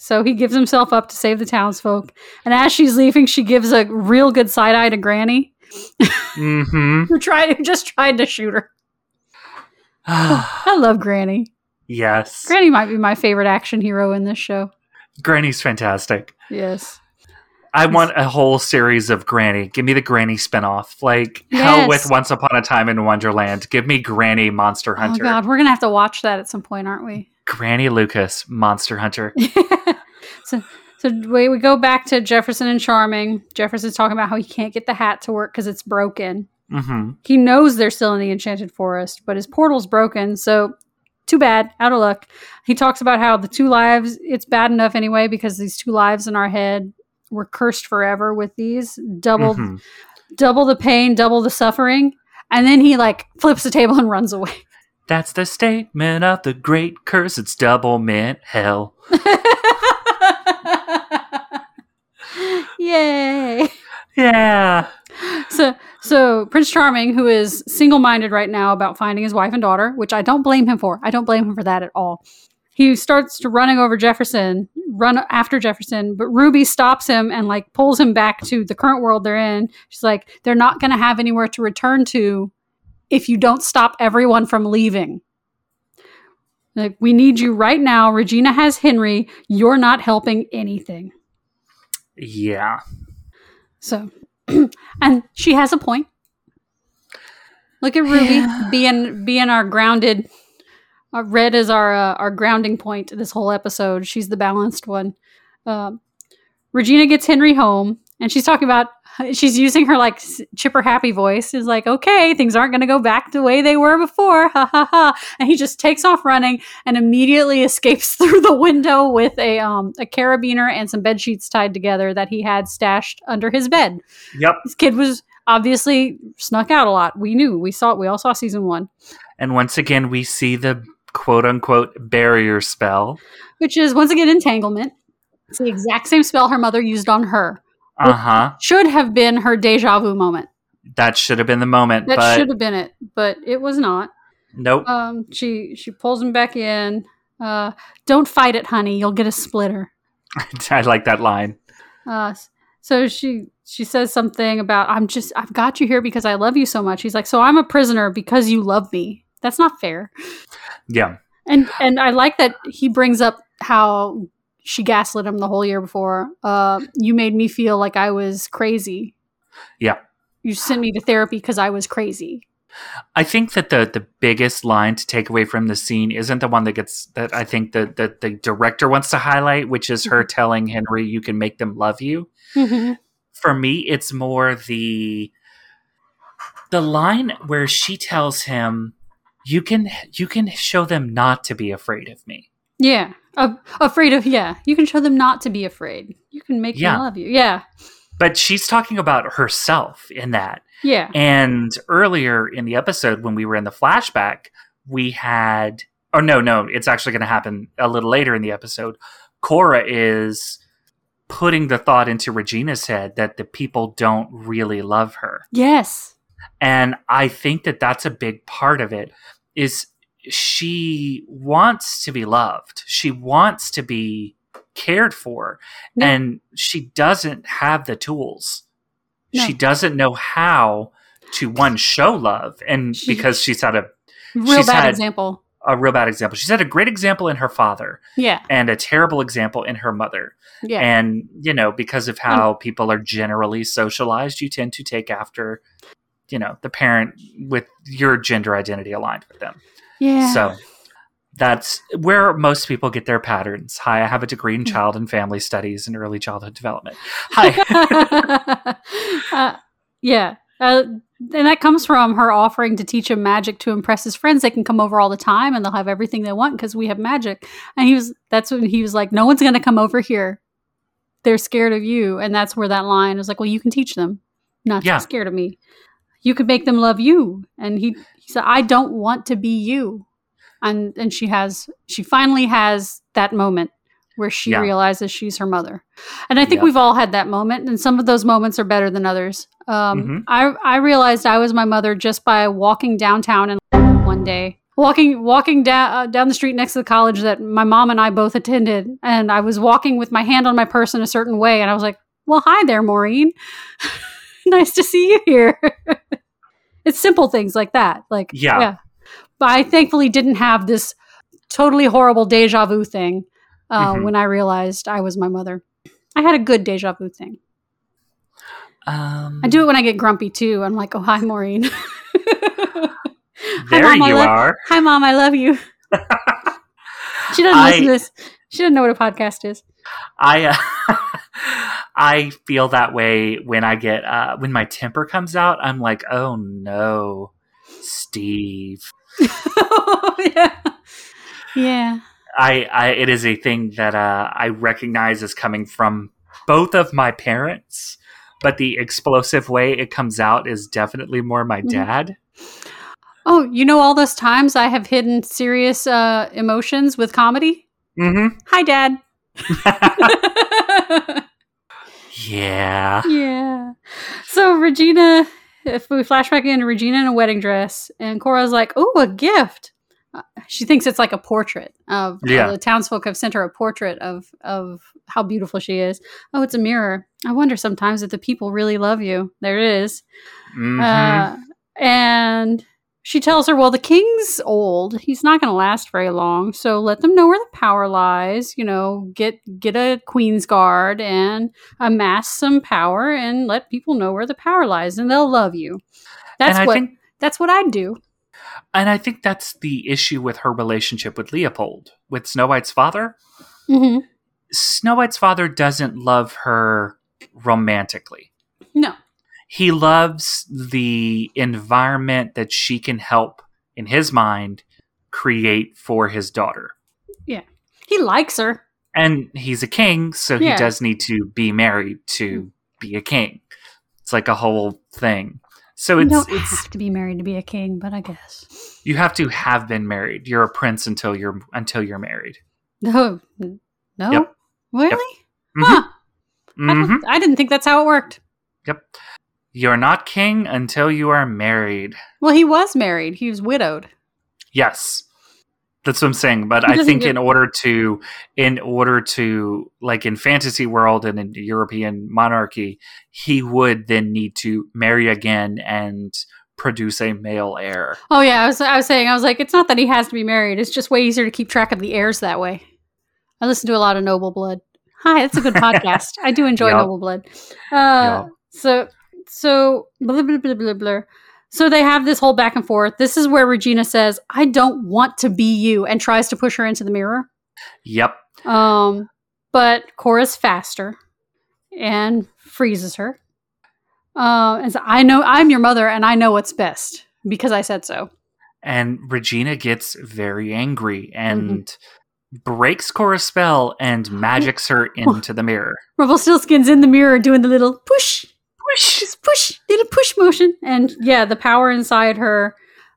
So he gives himself up to save the townsfolk. And as she's leaving, she gives a real good side eye to Granny, hmm who tried who just tried to shoot her. I love Granny. yes. Granny might be my favorite action hero in this show. Granny's fantastic. Yes. I want a whole series of Granny. Give me the Granny spinoff. Like hell with Once Upon a Time in Wonderland. Give me Granny Monster Hunter. Oh God, we're gonna have to watch that at some point, aren't we? Granny Lucas Monster Hunter. so, so we, we go back to Jefferson and Charming. Jefferson's talking about how he can't get the hat to work because it's broken. hmm He knows they're still in the Enchanted Forest, but his portal's broken. So, too bad, out of luck. He talks about how the two lives, it's bad enough anyway because these two lives in our head were cursed forever with these double, hmm double the pain, double the suffering. And then he like flips the table and runs away. That's the statement of the great curse. It's double mint hell. Yay. Yeah. So so Prince Charming, who is single-minded right now about finding his wife and daughter, which I don't blame him for. I don't blame him for that at all. He starts to running over Jefferson, run after Jefferson, but Ruby stops him and like pulls him back to the current world they're in. She's like, they're not going to have anywhere to return to if you don't stop everyone from leaving. Like, we need you right now. Regina has Henry. You're not helping anything. Yeah. So, and she has a point. Look at Ruby Yeah. being being our grounded. Uh, Red is our uh, our grounding point this whole episode. She's the balanced one. Um, Regina gets Henry home, and she's talking about. She's using her like chipper happy voice. Is like, okay, things aren't going to go back the way they were before. Ha ha ha! And he just takes off running and immediately escapes through the window with a um a carabiner and some bed sheets tied together that he had stashed under his bed. Yep. This kid was obviously snuck out a lot. We knew. We saw it. We all saw season one, And once again, we see the quote unquote barrier spell. which is once again entanglement. It's the exact same spell her mother used on her. Uh huh. Should have been her deja vu moment. That should have been the moment, That should have been it, but it was not. nope. Um, she she pulls him back in. Uh, don't fight it, honey. You'll get a splitter. I like that line. Uh, so she she says something about I'm just I've got you here because I love you so much. He's like, so I'm a prisoner because you love me. That's not fair. Yeah. And and I like that he brings up how she gaslit him the whole year before. Uh, you made me feel like I was crazy. Yeah. You sent me to therapy because I was crazy. I think that the the biggest line to take away from the scene isn't the one that gets that I think that that the director wants to highlight, which is her telling Henry you can make them love you. For me, it's more the the line where she tells him you can you can show them not to be afraid of me. Yeah. Afraid of yeah. You can show them not to be afraid. You can make Yeah. them love you. Yeah. But she's talking about herself in that. Yeah. And earlier in the episode, when we were in the flashback, we had, oh no, no, it's actually going to happen a little later in the episode. Cora is putting the thought into Regina's head that the people don't really love her. Yes. And I think that that's a big part of it is she wants to be loved. She wants to be cared for No. and she doesn't have the tools. No. She doesn't know how to one show love and She- because she's had a Real bad example. a real bad example. She's had a great example in her father Yeah. and a terrible example in her mother. Yeah. And, you know, because of how people are generally socialized, you tend to take after, you know, the parent with your gender identity aligned with them. Yeah. So that's where most people get their patterns. Hi, I have a degree in Hmm. child and family studies and early childhood development. Hi. uh, yeah. Uh, and that comes from her offering to teach him magic to impress his friends. They can come over all the time and they'll have everything they want because we have magic. And he was, that's when he was like, no one's going to come over here. They're scared of you. And that's where that line is like, well, you can teach them not to Yeah. be scared of me. You could make them love you. And he, he said, I don't want to be you. And, and she has, she finally has that moment where she Yeah. realizes she's her mother. And I think Yep. we've all had that moment, and some of those moments are better than others. Um, Mhm. I I realized I was my mother just by walking downtown and one day walking walking down uh, down the street next to the college that my mom and I both attended, and I was walking with my hand on my purse in a certain way, and I was like, "Well, hi there, Maureen. nice to see you here." it's simple things like that, like Yeah. But I thankfully didn't have this totally horrible deja vu thing uh, Mhm. when I realized I was my mother. I had a good deja vu thing. Um, I do it when I get grumpy too. I'm like, oh hi, Maureen. There Mom, you love- are. hi, mom. I love you. she doesn't listen to this. She doesn't know what a podcast is. I uh, I feel that way when I get uh, when my temper comes out. I'm like, oh no, Steve. yeah. Yeah. I, I it is a thing that uh, I recognize as coming from both of my parents, but the explosive way it comes out is definitely more my Mhm. dad. Oh, you know all those times I have hidden serious uh, emotions with comedy? Mm-hmm. Hi, Dad. yeah. yeah. So Regina, if we flash back into Regina in a wedding dress, and Cora's like, "Oh, a gift." Uh, She thinks it's like a portrait of Yeah. the townsfolk have sent her a portrait of of how beautiful she is. Oh, it's a mirror. I wonder sometimes if the people really love you. There it is. Mhm. Uh, and she tells her, Well, the king's old. He's not going to last very long. So let them know where the power lies. You know, get get a queen's guard and amass some power and let people know where the power lies and they'll love you. That's what think that's what I'd do. and I think that's the issue with her relationship with Leopold, with Snow White's father. hmm Snow White's father doesn't love her romantically. No. He loves the environment that she can help, in his mind, create for his daughter. Yeah. He likes her. And he's a king, so Yeah. he does need to be married to be a king. It's like a whole thing. So You don't it's have to be married to be a king, but I guess. you have to have been married. You're a prince until you're until you're married. No. No. Yep. Really? Mhm. Huh. I, Mhm. don't- I didn't think that's how it worked. Yep. You're not king until you are married. Well, he was married. He was widowed. Yes. That's what I'm saying. But I think get- in order to in order to like in fantasy world and in European monarchy, he would then need to marry again and produce a male heir. Oh yeah, I was I was saying I was like, it's not that he has to be married. It's just way easier to keep track of the heirs that way. I listen to a lot of Noble Blood. Hi, that's a good podcast. I do enjoy Yup. Noble Blood. Uh, Yup. So so blah blah blah blah blah. So they have this whole back and forth. This is where Regina says, "I don't want to be you," and tries to push her into the mirror. Yep. Um, but Cora's faster and freezes her. Uh, and so I know I'm your mother, and I know what's best because I said so. And Regina gets very angry and Mm-hmm. breaks Cora's spell and magics her into the mirror. Rumpelstiltskin's in the mirror doing the little push, Whoosh! just push, little push motion, and yeah, the power inside her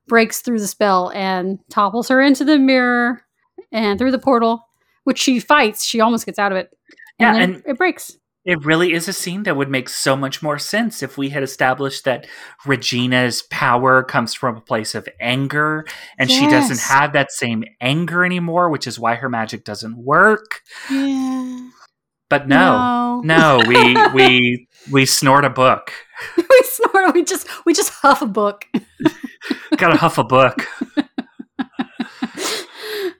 breaks through the spell and topples her into the mirror and through the portal, which she fights. She almost gets out of it, Yeah, and, then and- it breaks. It really is a scene that would make so much more sense if we had established that Regina's power comes from a place of anger and she doesn't have that same anger anymore, which is why her magic doesn't work. Yeah. But no, no, we we we snort a book. we snort. We just we just huff a book. Gotta huff a book.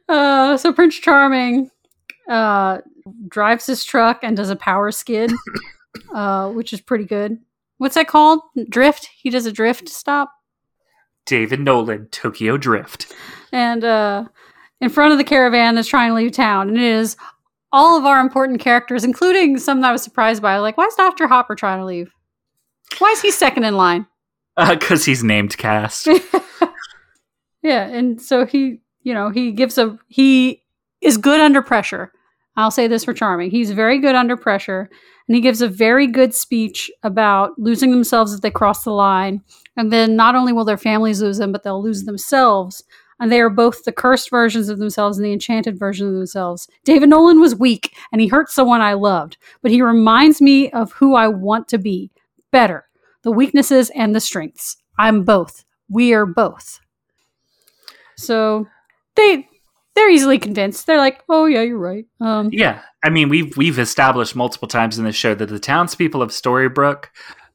Uh, so Prince Charming uh, drives his truck and does a power skid, uh, which is pretty good. What's that called? Drift. He does a drift stop, David Nolan, Tokyo Drift. and uh, in front of the caravan that's trying to leave town, and it is all of our important characters, including some that I was surprised by. Like, why is Doctor Hopper trying to leave? Why is he second in line? Uh, because he's named cast. yeah, and so he, you know, he gives a he is good under pressure. I'll say this for Charming. He's very good under pressure, and he gives a very good speech about losing themselves if they cross the line. And then not only will their families lose them, but they'll lose themselves. And they are both the cursed versions of themselves and the enchanted version of themselves. David Nolan was weak, and he hurt someone I loved, but he reminds me of who I want to be better the weaknesses and the strengths. I'm both. We are both. So they they're easily convinced. They're like, "Oh yeah, you're right." Um, Yeah, I mean we've we've established multiple times in the show that the townspeople of Storybrooke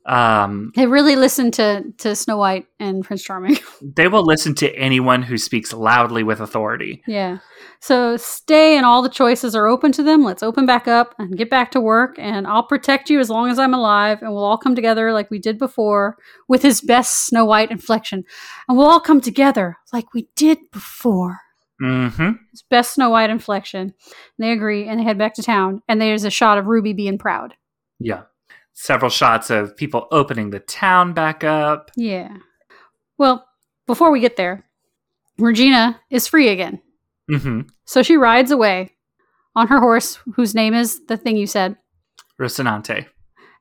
Um, They really listen to to Snow White and Prince Charming. they will listen to anyone who speaks loudly with authority. yeah. So stay and all the choices are open to them. Let's open back up and get back to work and I'll protect you as long as I'm alive and we'll all come together like we did before with his best Snow White inflection. And we'll all come together like we did before. Mm-hmm. His best Snow White inflection. And they agree and they head back to town and there's a shot of Ruby being proud. Yeah. Several shots of people opening the town back up. Yeah. Well, before we get there, Regina is free again. hmm So she rides away on her horse, whose name is the thing you said, Rocinante.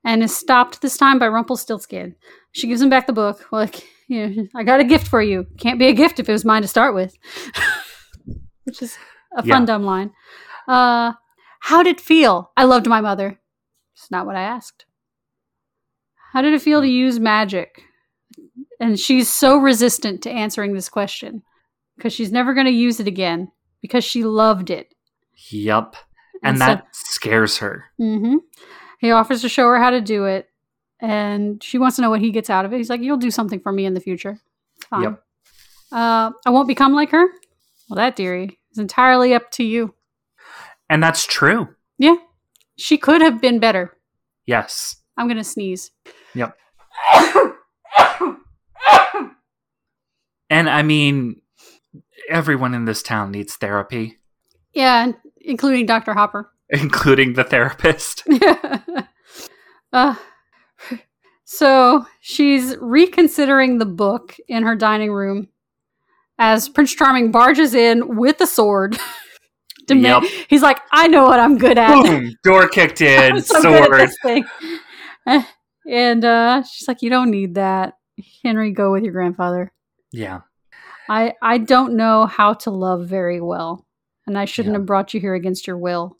and is stopped this time by Rumpelstiltskin. She gives him back the book. Like, you know, I got a gift for you. Can't be a gift if it was mine to start with. Which is a fun, Yeah. dumb line. Uh, how did it feel? I loved my mother. It's not what I asked. How did it feel to use magic? And she's so resistant to answering this question because she's never going to use it again because she loved it. Yep. And, And so- that scares her. hmm He offers to show her how to do it, and she wants to know what he gets out of it. He's like, "You'll do something for me in the future. It's fine. Yep. Uh, I won't become like her. Well, that dearie is entirely up to you. And that's true. Yeah, she could have been better. Yes. I'm gonna sneeze. Yep. And I mean, everyone in this town needs therapy, Yeah, including Dr. Hopper. including the therapist. uh, so she's reconsidering the book in her dining room as Prince Charming barges in with a sword. Demand- Yep. He's like, I know what I'm good at. Boom! Door kicked in, so good at sword. And uh, she's like, You don't need that. Henry, go with your grandfather. Yeah. I, I don't know how to love very well, and I shouldn't Yeah. have brought you here against your will.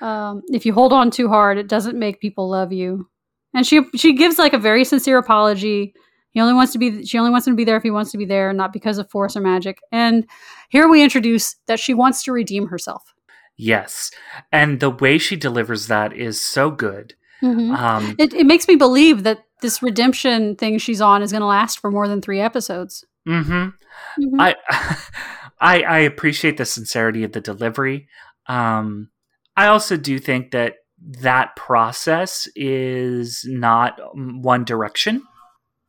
Um, if you hold on too hard, it doesn't make people love you. And she she gives like a very sincere apology. He only wants to be she only wants him to be there if he wants to be there, not because of force or magic. And here we introduce that she wants to redeem herself. Yes. And the way she delivers that is so good. Mhm. Um, It, it makes me believe that this redemption thing she's on is going to last for more than three episodes. mhm. Mhm. I, I I appreciate the sincerity of the delivery. Um, I also do think that that process is not um, one direction.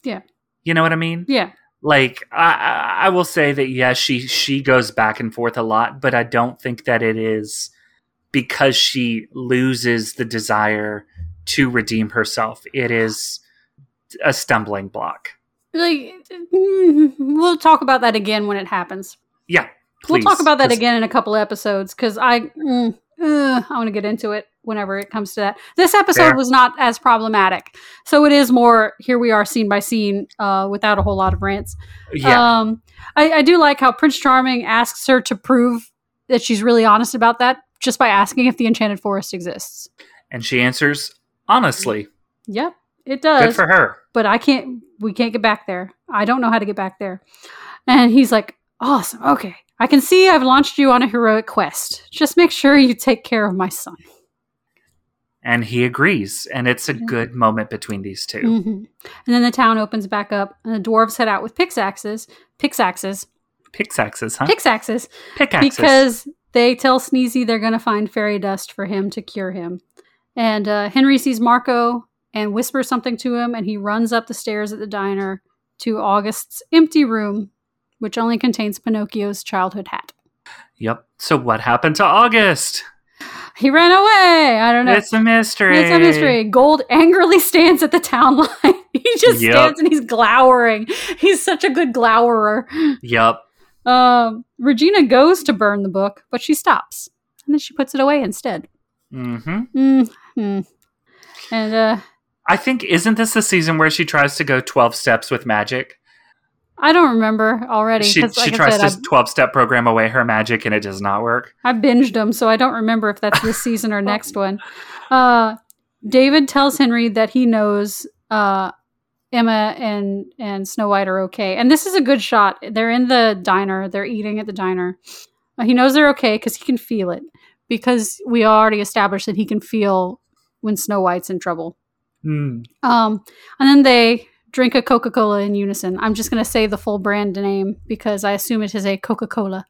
Yeah. You know what I mean? yeah, Like I, I I will say that yes, she she goes back and forth a lot, but I don't think that it is because she loses the desire to redeem herself. It is a stumbling block. like we'll talk about that again when it happens. Yeah, we'll talk about that again in a couple episodes because I mm, uh, I want to get into it whenever it comes to that. This episode Fair. was not as problematic, so it is more here we are scene by scene uh, without a whole lot of rants. Yeah, Um, I, I do like how Prince Charming asks her to prove that she's really honest about that just by asking if the Enchanted Forest exists. and she answers honestly. Yep, it does. Good for her. but I can't. We can't get back there. I don't know how to get back there. And he's like, "Awesome. Okay, I can see I've launched you on a heroic quest. Just make sure you take care of my son." And he agrees, and it's a Yeah. good moment between these 2 hmm And then the town opens back up, and the dwarves head out with pickaxes, pickaxes, Pickaxes, huh? pickaxes, Pickaxes. because they tell Sneezy they're going to find fairy dust for him to cure him. And uh, Henry sees Marco and whispers something to him, and he runs up the stairs at the diner to August's empty room, which only contains Pinocchio's childhood hat. Yep. So what happened to August? He ran away. I don't know. It's a mystery. It's a mystery. Gold angrily stands at the town line. he just Yep. stands and he's glowering. He's such a good glowerer. Yep. Um, Regina goes to burn the book, but she stops. And then she puts it away instead. Hmm. And uh, I think isn't this the season where she tries to go twelve steps with magic? I don't remember already. She she like I tries said, to twelve step program away her magic, and it does not work. I, I binged them, so I don't remember if that's this season or next one. Uh, David tells Henry that he knows uh, Emma and and Snow White are okay, and this is a good shot. They're in the diner. They're eating at the diner. Uh, he knows they're okay because he can feel it. Because we already established that he can feel when Snow White's in trouble. Mm. Um, and then they drink a Coca Cola in unison. I'm just going to say the full brand name because I assume it is a Coca Cola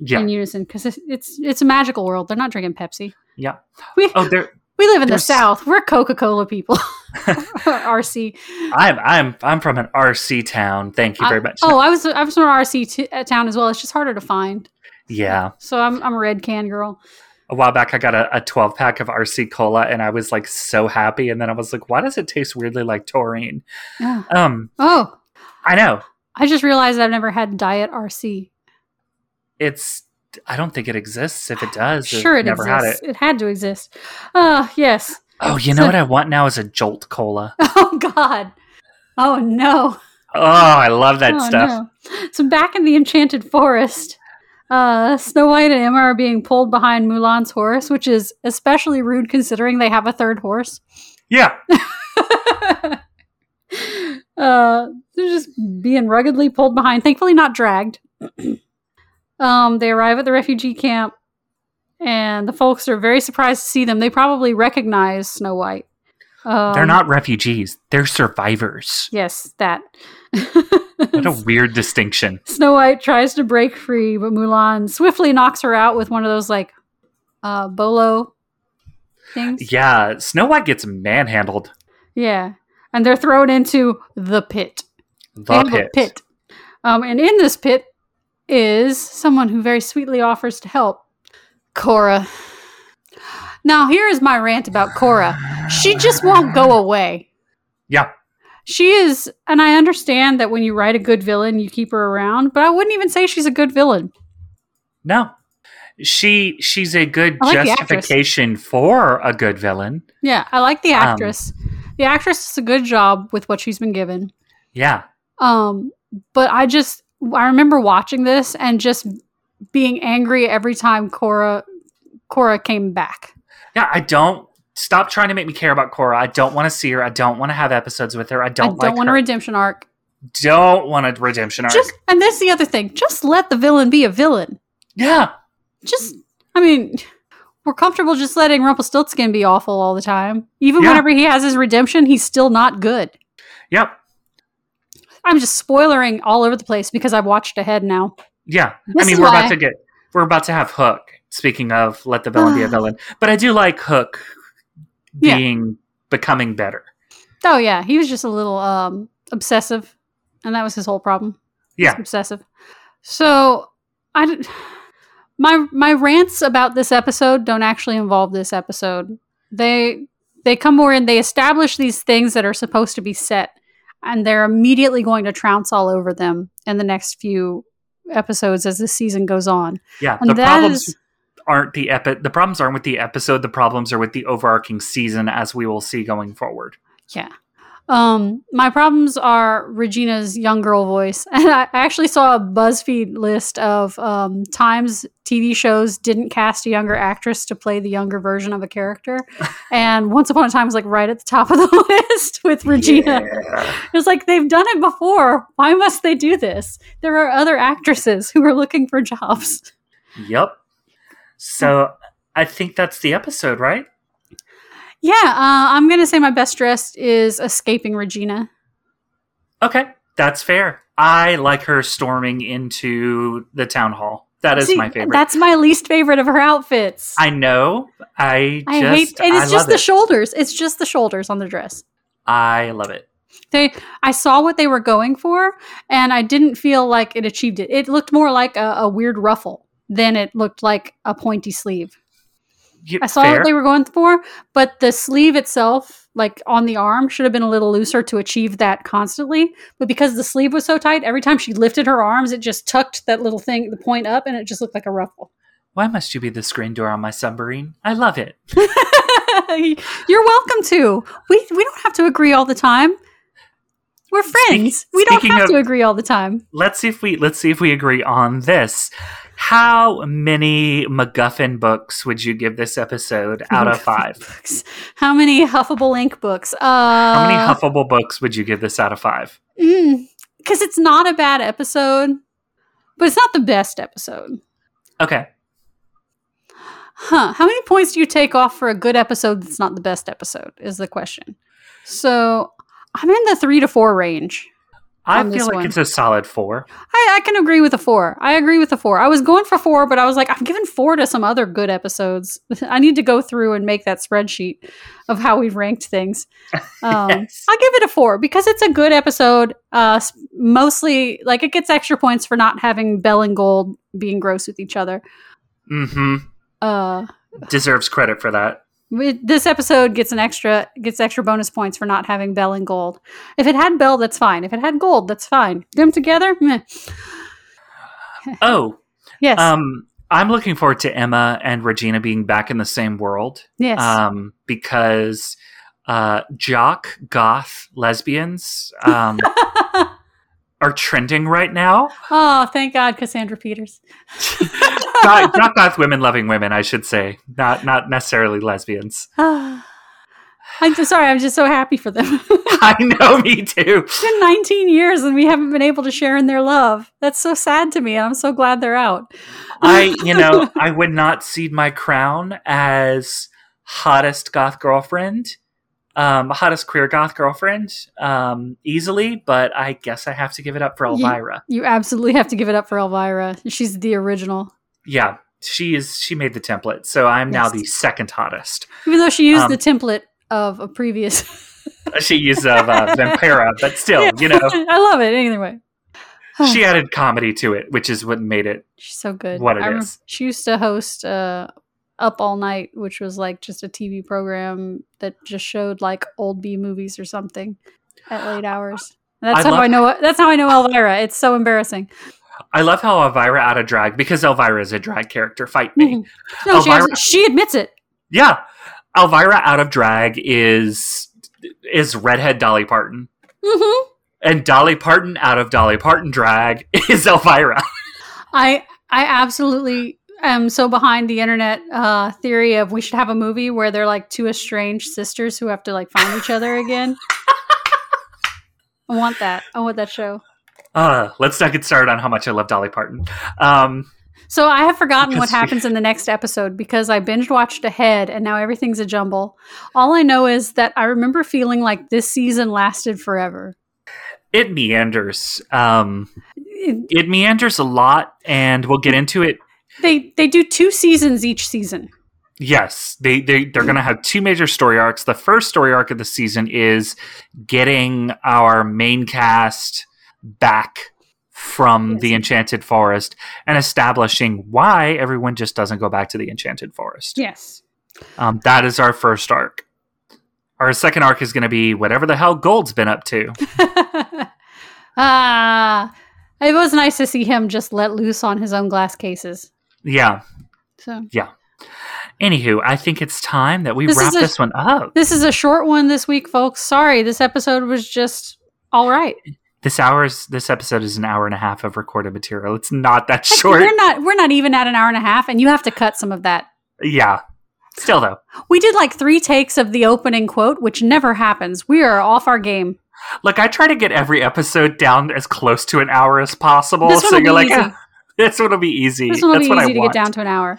Yeah. in unison because it's, it's it's a magical world. They're not drinking Pepsi. Yeah. We Oh, there. we live in the South. We're Coca Cola people. RC. I'm I'm I'm from an RC town. Thank you very I- much. oh, I was I was from an RC t- uh, town as well. It's just harder to find. yeah. So I'm I'm a red can girl. A while back, I got a, a 12 pack of RC cola, and I was like so happy. And then I was like, "Why does it taste weirdly like taurine?" Yeah. Um, Oh, I know I just realized I've never had Diet RC. it's. I don't think it exists. If it does, Sure, it never exists. had it. It had to exist. Uh yes. Oh, you know So- what I want now is a Jolt cola. Oh God. Oh no. Oh, I love that oh, stuff. No. So back in the Enchanted Forest, uh, Snow White and Emma are being pulled behind Mulan's horse, which is especially rude considering they have a third horse. Yeah, uh, they're just being ruggedly pulled behind. Thankfully, not dragged. um, they arrive at the refugee camp, and the folks are very surprised to see them. They probably recognize Snow White. Um, they're not refugees; they're survivors. Yes, that. What a weird distinction. Snow White tries to break free, but Mulan swiftly knocks her out with one of those like uh bolo things. Yeah, Snow White gets manhandled. Yeah. And they're thrown into the pit. The pit. pit. Um, and in this pit is someone who very sweetly offers to help. Cora. Now here is my rant about Cora. She just won't go away. Yeah, She is, and I understand that when you write a good villain, you keep her around, but I wouldn't even say she's a good villain. no, she she's a good like justification for a good villain. Yeah, I like the Um, actress. the actress does a good job with what she's been given. Yeah, Um, but I just I remember watching this and just being angry every time Cora Cora came back. yeah. I don't stop trying to make me care about Cora. I don't want to see her. I don't want to have episodes with her. I don't, I don't like want her. a redemption arc. don't want a redemption arc. Just and that's the other thing. Just let the villain be a villain. yeah, Just I mean, we're comfortable just letting Rumpelstiltskin be awful all the time. Even Yeah. whenever he has his redemption, he's still not good. yep, I'm just spoilering all over the place because I've watched ahead now. yeah. This I mean, we're why- about to get we're about to have Hook. Speaking of, let the villain be a villain. But I do like Hook Yeah. being becoming better. Oh yeah, he was just a little um obsessive, and that was his whole problem. Yeah. obsessive. So I did, my my rants about this episode don't actually involve this episode. They they come more in. They establish these things that are supposed to be set, and they're immediately going to trounce all over them in the next few episodes as the season goes on. Yeah, And the problems is- aren't the epi- The problems aren't with the episode. The problems are with the overarching season, as we will see going forward. Yeah. Um, my problems are Regina's young girl voice. And I actually saw a BuzzFeed list of um, times TV shows didn't cast a younger actress to play the younger version of a character. and Once Upon a Time was like right at the top of the list with Regina. Yeah. It's like they've done it before. Why must they do this? There are other actresses who are looking for jobs. Yep. So I think that's the episode, right? Yeah, uh, I'm going to say my best dressed is Escaping Regina. Okay, that's fair. I like her storming into the town hall. That is See, my favorite. That's my least favorite of her outfits. I know. I I just hate, and it's love just the it. shoulders. It's just the shoulders on the dress. I love it. They, I saw what they were going for, and I didn't feel like it achieved it. It looked more like a, a weird ruffle than it looked like a pointy sleeve. You- I saw fair. what they were going for, but the sleeve itself, like on the arm, should have been a little looser to achieve that constantly. But because the sleeve was so tight, every time she lifted her arms, it just tucked that little thing, the point up, and it just looked like a ruffle. Why must you be the screen door on my submarine? I love it. You're welcome to. We we don't have to agree all the time. We're friends. we don't speaking have of- to agree all the time. Let's see if we let's see if we agree on this. How many MacGuffin books would you give this episode out of five? Books. How many Huffable Ink books? Uh, How many Huffable books would you give this out of five? Because it's not a bad episode, but it's not the best episode. Okay. Huh. How many points do you take off for a good episode that's not the best episode? Is the question. So I'm in the three to four range. I feel like one. it's a solid four. I, I can agree with a four. I agree with the four. I was going for four, but I was like, I've given four to some other good episodes. I need to go through and make that spreadsheet of how we've ranked things. Um, Yes. I'll give it a four because it's a good episode. Uh, mostly, like, it gets extra points for not having Belle and Gold being gross with each other. Mm hmm Uh, Deserves credit for that. This episode gets an extra gets extra bonus points for not having Belle and Gold. If it had Belle, that's fine. If it had Gold, that's fine. Them together, meh. Oh, yes, um, I'm looking forward to Emma and Regina being back in the same world. yes. Um, because uh, jock goth lesbians um, are trending right now. Oh, thank God, Cassandra Peters. Not, not goth women loving women, I should say. Not not necessarily lesbians. I'm just sorry. I'm just so happy for them. I know, me too. It's been 19 years and we haven't been able to share in their love. That's so sad to me. I'm so glad they're out. I, you know, I would not cede my crown as hottest goth girlfriend, um, hottest queer goth girlfriend, um, easily, but I guess I have to give it up for Elvira. You absolutely have to give it up for Elvira. She's the original. Yeah, she is. She made the template, so I'm now the second hottest. Even though she used Um, the template of a previous. She used of uh, Vampira, but still, you know, I love it anyway. she added comedy to it, which is what made it. She's so good. What it is. She used to host uh, Up All Night, which was like just a TV program that just showed like old B movies or something at late hours. And that's I how I know. That's how I know Elvira. It's so embarrassing. I love how Elvira out of drag because Elvira is a drag character. Fight me. Mhm. No, she, has, Elvira- she admits it. Yeah, Elvira out of drag is is redhead Dolly Parton, hmm and Dolly Parton out of Dolly Parton drag is Elvira. I I absolutely am so behind the internet uh, theory of we should have a movie where they're like two estranged sisters who have to like find each other again. I want that. I want that show. Uh, let's not get started on how much I love Dolly Parton. Um, So I have forgotten what happens in the next episode because I binge watched ahead and now everything's a jumble. All I know is that I remember feeling like this season lasted forever. it meanders. Um, It- it meanders a lot, and we'll get into it. they they do two seasons each season. Yes, they they they're going to have two major story arcs. The first story arc of the season is getting our main cast back from Yes. the Enchanted Forest and establishing why everyone just doesn't go back to the Enchanted Forest. Yes. Um, that is our first arc. Our second arc is going to be whatever the hell Gold's been up to. Ah, it was nice to see him just let loose on his own glass cases. Yeah. So Yeah. Anywho, I think it's time that we This wrap a- this one up. this is a short one this week, folks. Sorry, this episode was just all right. This hour's this episode is an hour and a half of recorded material. It's not that short. We're not we're not even at an hour and a half, and you have to cut some of that. Yeah. Still though. We did like three takes of the opening quote, which never happens. We are off our game. Look, I try to get every episode down as close to an hour as possible. So you're like, easy. "Ah, this one will be easy. This one will That's be what I easy to want. get down to an hour.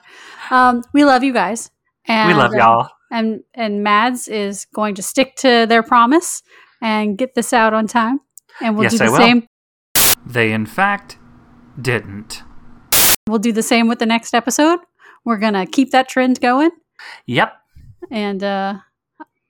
Um, we love you guys. And, we love uh, y'all. and and Mads is going to stick to their promise and get this out on time. And we'll Yes, do I the will. same. They in fact didn't. We'll do the same with the next episode. We're gonna keep that trend going, Yep. and uh,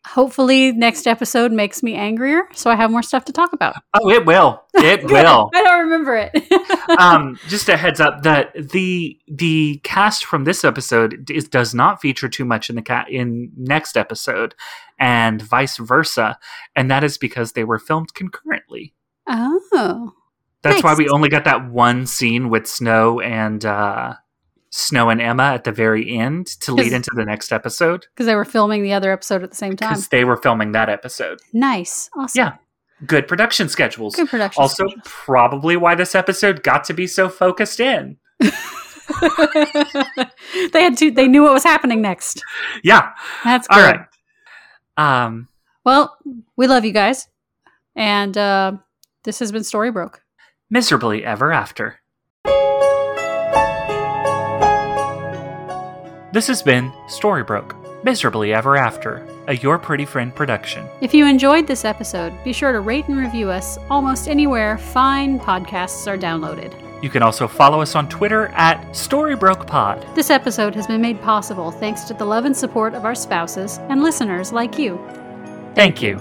hopefully, next episode makes me angrier, so I have more stuff to talk about. Oh, it will. It will. I don't remember it. um, just a heads up that the the cast from this episode is, does not feature too much in the cat in next episode, and vice versa, and that is because they were filmed concurrently. Oh, That's why we only got that one scene with Snow and uh, Snow and Emma at the very end to lead into the next episode because they were filming the other episode at the same time. because they were filming that episode. Nice, awesome. Yeah. Good production schedules. good production. Also, probably why this episode got to be so focused in. they had to. They knew what was happening next. Yeah. That's good. All right. Um, Well, we love you guys, and uh, this has been Story Broke. miserably ever after. This has been Storybroke, Miserably Ever After, a Your Pretty Friend production. If you enjoyed this episode, be sure to rate and review us almost anywhere fine podcasts are downloaded. You can also follow us on Twitter at StoryBrokePod. This episode has been made possible thanks to the love and support of our spouses and listeners like you. Thank you.